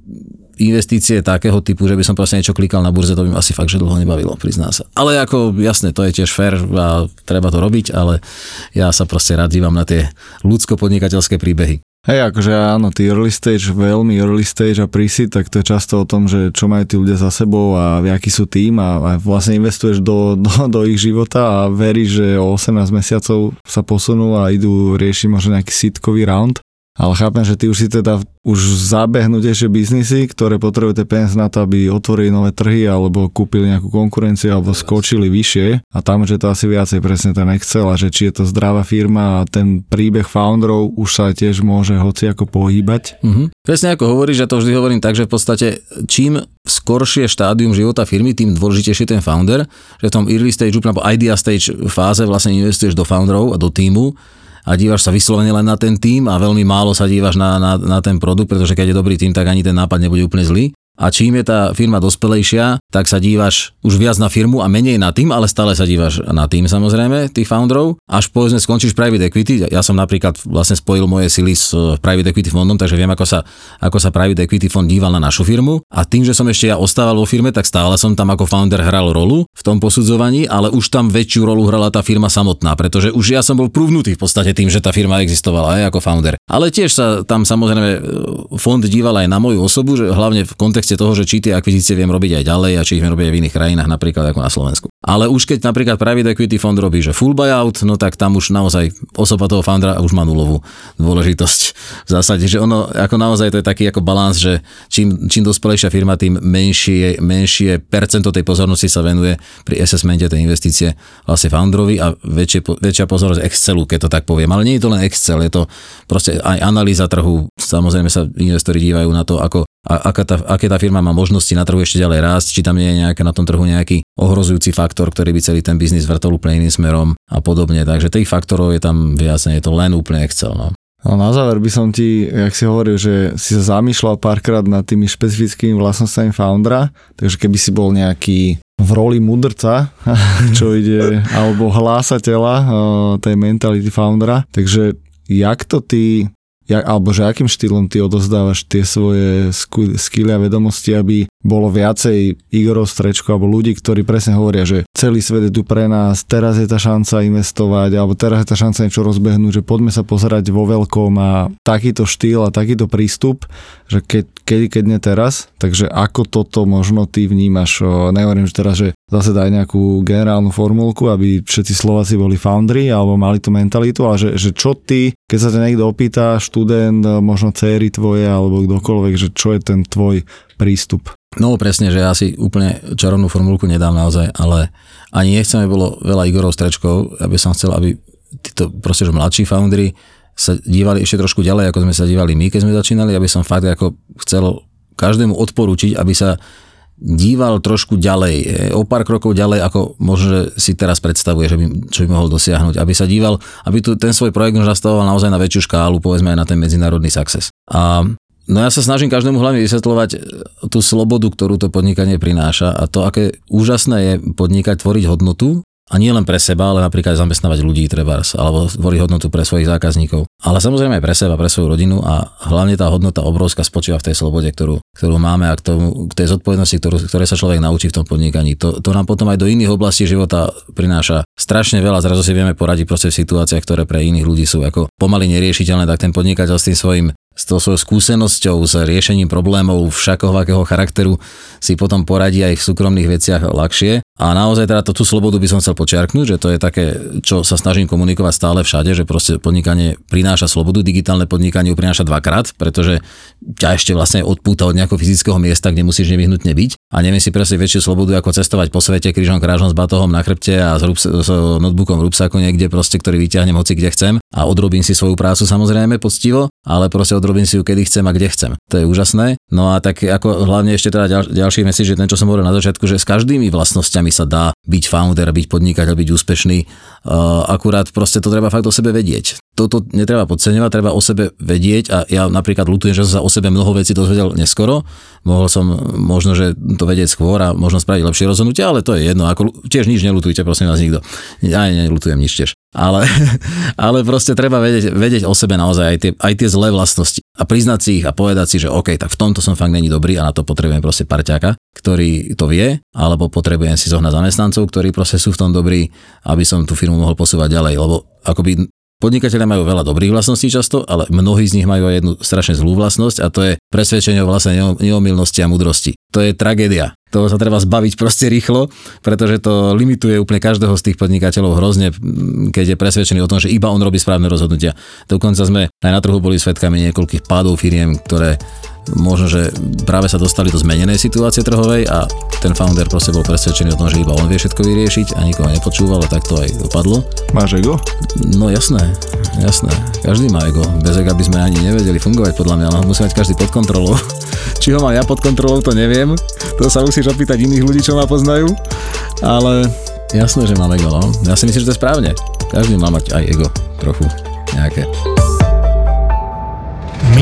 S4: investície takého typu, že by som proste niečo klikal na burze, to by ma asi fakt, že dlho nebavilo, prizná sa. Ale ako jasné, to je tiež fair a treba to robiť, ale ja sa proste rád dívam na tie ľudsko-podnikateľské príbehy.
S3: Hej, akože áno, tí early stage, veľmi early stage a prísi, tak to je často o tom, že čo majú tí ľudia za sebou a aký sú tým a, a vlastne investuješ do, do, do ich života a veríš, že o 18 mesiacov sa posunú a idú riešiť možno nejaký sitkový round ale chápem, že ty už si teda už zabehnutejšie biznisy, ktoré potrebujú tie peniaze na to, aby otvorili nové trhy alebo kúpili nejakú konkurenciu alebo skočili vyššie a tam, že to asi viacej presne ten Excel a že či je to zdravá firma a ten príbeh founderov už sa tiež môže hoci ako pohýbať.
S4: Mm-hmm. Presne ako hovoríš, ja to vždy hovorím tak, že v podstate čím skoršie štádium života firmy, tým dôležitejšie ten founder, že v tom early stage, alebo idea stage fáze vlastne investuješ do founderov a do týmu a dívaš sa vyslovene len na ten tým a veľmi málo sa dívaš na, na, na ten produkt, pretože keď je dobrý tým, tak ani ten nápad nebude úplne zlý a čím je tá firma dospelejšia, tak sa dívaš už viac na firmu a menej na tým, ale stále sa dívaš na tým samozrejme, tých founderov. Až povedzme skončíš private equity, ja som napríklad vlastne spojil moje sily s eh, private equity fondom, takže viem, ako sa, ako sa private equity fond díval na našu firmu a tým, že som ešte ja ostával vo firme, tak stále som tam ako founder hral rolu v tom posudzovaní, ale už tam väčšiu rolu hrala tá firma samotná, pretože už ja som bol prúvnutý v podstate tým, že tá firma existovala aj ako founder. Ale tiež sa tam samozrejme eh, fond díval aj na moju osobu, že hlavne v kontexte kontexte toho, že či tie akvizície viem robiť aj ďalej a či ich viem robiť aj v iných krajinách, napríklad ako na Slovensku. Ale už keď napríklad private equity fond robí, že full buyout, no tak tam už naozaj osoba toho foundera už má nulovú dôležitosť v zásade, že ono ako naozaj to je taký ako balans, že čím, čím dospelejšia firma, tým menšie, menšie percento tej pozornosti sa venuje pri assessmente tej investície vlastne founderovi a väčšie, väčšia pozornosť Excelu, keď to tak poviem. Ale nie je to len Excel, je to proste aj analýza trhu. Samozrejme sa investori dívajú na to, ako a aká tá, aké tá firma má možnosti na trhu ešte ďalej rásť, či tam nie je nejaké na tom trhu nejaký ohrozujúci faktor, ktorý by celý ten biznis vrtol úplne iným smerom a podobne. Takže tých faktorov je tam viac, nie je to len úplne Excel. No.
S3: No na záver by som ti, jak si hovoril, že si sa zamýšľal párkrát nad tými špecifickými vlastnosťami foundera, takže keby si bol nejaký v roli mudrca, čo ide, alebo hlásateľa tej mentality foundera, takže jak to ty jak, alebo že akým štýlom ty odozdávaš tie svoje skily a vedomosti, aby bolo viacej Igorov Strečko alebo ľudí, ktorí presne hovoria, že celý svet je tu pre nás, teraz je tá šanca investovať alebo teraz je tá šanca niečo rozbehnúť, že poďme sa pozerať vo veľkom a takýto štýl a takýto prístup, že keď, keď, keď nie teraz, takže ako toto možno ty vnímaš, nehovorím, že teraz, že zase daj nejakú generálnu formulku, aby všetci Slováci boli foundry alebo mali tú mentalitu, ale že, že čo ty, keď sa ťa niekto opýta, študent, možno céry tvoje alebo kdokoľvek, že čo je ten tvoj prístup?
S4: No presne, že ja si úplne čarovnú formulku nedám naozaj, ale ani nechceme bolo veľa Igorov strečkov, aby som chcel, aby títo proste, že mladší foundry sa dívali ešte trošku ďalej, ako sme sa dívali my, keď sme začínali, aby som fakt ako chcel každému odporúčiť, aby sa díval trošku ďalej, o pár krokov ďalej, ako možno si teraz predstavuje, že by, čo by mohol dosiahnuť. Aby sa díval, aby tu ten svoj projekt už nastavoval naozaj na väčšiu škálu, povedzme aj na ten medzinárodný success. A No ja sa snažím každému hlavne vysvetľovať e, tú slobodu, ktorú to podnikanie prináša a to, aké úžasné je podnikať, tvoriť hodnotu A nie len pre seba, ale napríklad zamestnávať ľudí trebárs, alebo tvoriť hodnotu pre svojich zákazníkov. Ale samozrejme aj pre seba, pre svoju rodinu a hlavne tá hodnota obrovská spočíva v tej slobode, ktorú, ktorú máme a k, tomu, k tej zodpovednosti, ktorú, ktoré sa človek naučí v tom podnikaní. To, to nám potom aj do iných oblastí života prináša strašne veľa. Zrazu si vieme poradiť proste v situáciách, ktoré pre iných ľudí sú ako pomaly neriešiteľné, tak ten podnikateľ s tým svojim s tou svojou skúsenosťou, s riešením problémov všakoho charakteru si potom poradí aj v súkromných veciach ľahšie. A naozaj teda tú slobodu by som chcel počiarknúť, že to je také, čo sa snažím komunikovať stále všade, že proste podnikanie prináša slobodu, digitálne podnikanie ju prináša dvakrát, pretože ťa ešte vlastne odpúta od nejakého fyzického miesta, kde musíš nevyhnutne byť. A neviem si presne väčšiu slobodu ako cestovať po svete krížom krážom s batohom na chrbte a s, rups- s notebookom v rúbsaku niekde proste, ktorý vyťahnem hoci kde chcem a odrobím si svoju prácu samozrejme poctivo, ale proste odrobím si ju kedy chcem a kde chcem. To je úžasné. No a tak ako hlavne ešte teda ďal, ďalší mesiac, že ten, čo som hovoril na začiatku, že s každými vlastnosťami sa dá byť founder, byť podnikateľ, byť úspešný. Uh, akurát proste to treba fakt o sebe vedieť. Toto netreba podceňovať, treba o sebe vedieť a ja napríklad lutujem, že som sa o sebe mnoho vecí dozvedel neskoro. Mohol som možno, že to vedieť skôr a možno spraviť lepšie rozhodnutie, ale to je jedno. Ako, tiež nič nelutujte, prosím vás nikto. Ja nelutujem nič tiež. Ale, ale proste treba vedieť, vedieť o sebe naozaj aj tie, aj tie zlé vlastnosti a priznať si ich a povedať si, že OK, tak v tomto som fakt není dobrý a na to potrebujem proste parťaka, ktorý to vie, alebo potrebujem si zohnať zamestnancov, ktorí proste sú v tom dobrí, aby som tú firmu mohol posúvať ďalej, lebo akoby Podnikatelia majú veľa dobrých vlastností často, ale mnohí z nich majú aj jednu strašne zlú vlastnosť a to je presvedčenie o vlastnej neomilnosti a mudrosti. To je tragédia. Toho sa treba zbaviť proste rýchlo, pretože to limituje úplne každého z tých podnikateľov hrozne, keď je presvedčený o tom, že iba on robí správne rozhodnutia. Dokonca sme aj na trhu boli svetkami niekoľkých pádov firiem, ktoré možno, že práve sa dostali do zmenenej situácie trhovej a ten founder proste bol presvedčený o tom, že iba on vie všetko vyriešiť a nikoho nepočúval a tak to aj dopadlo.
S3: Máš ego?
S4: No jasné, jasné. Každý má ego. Bez ega by sme ani nevedeli fungovať podľa mňa, ale musí mať každý pod kontrolou. Či ho mám ja pod kontrolou, to neviem. To sa musíš opýtať iných ľudí, čo ma poznajú. Ale jasné, že mám ego, no. Ja si myslím, že to je správne. Každý má mať aj ego trochu nejaké.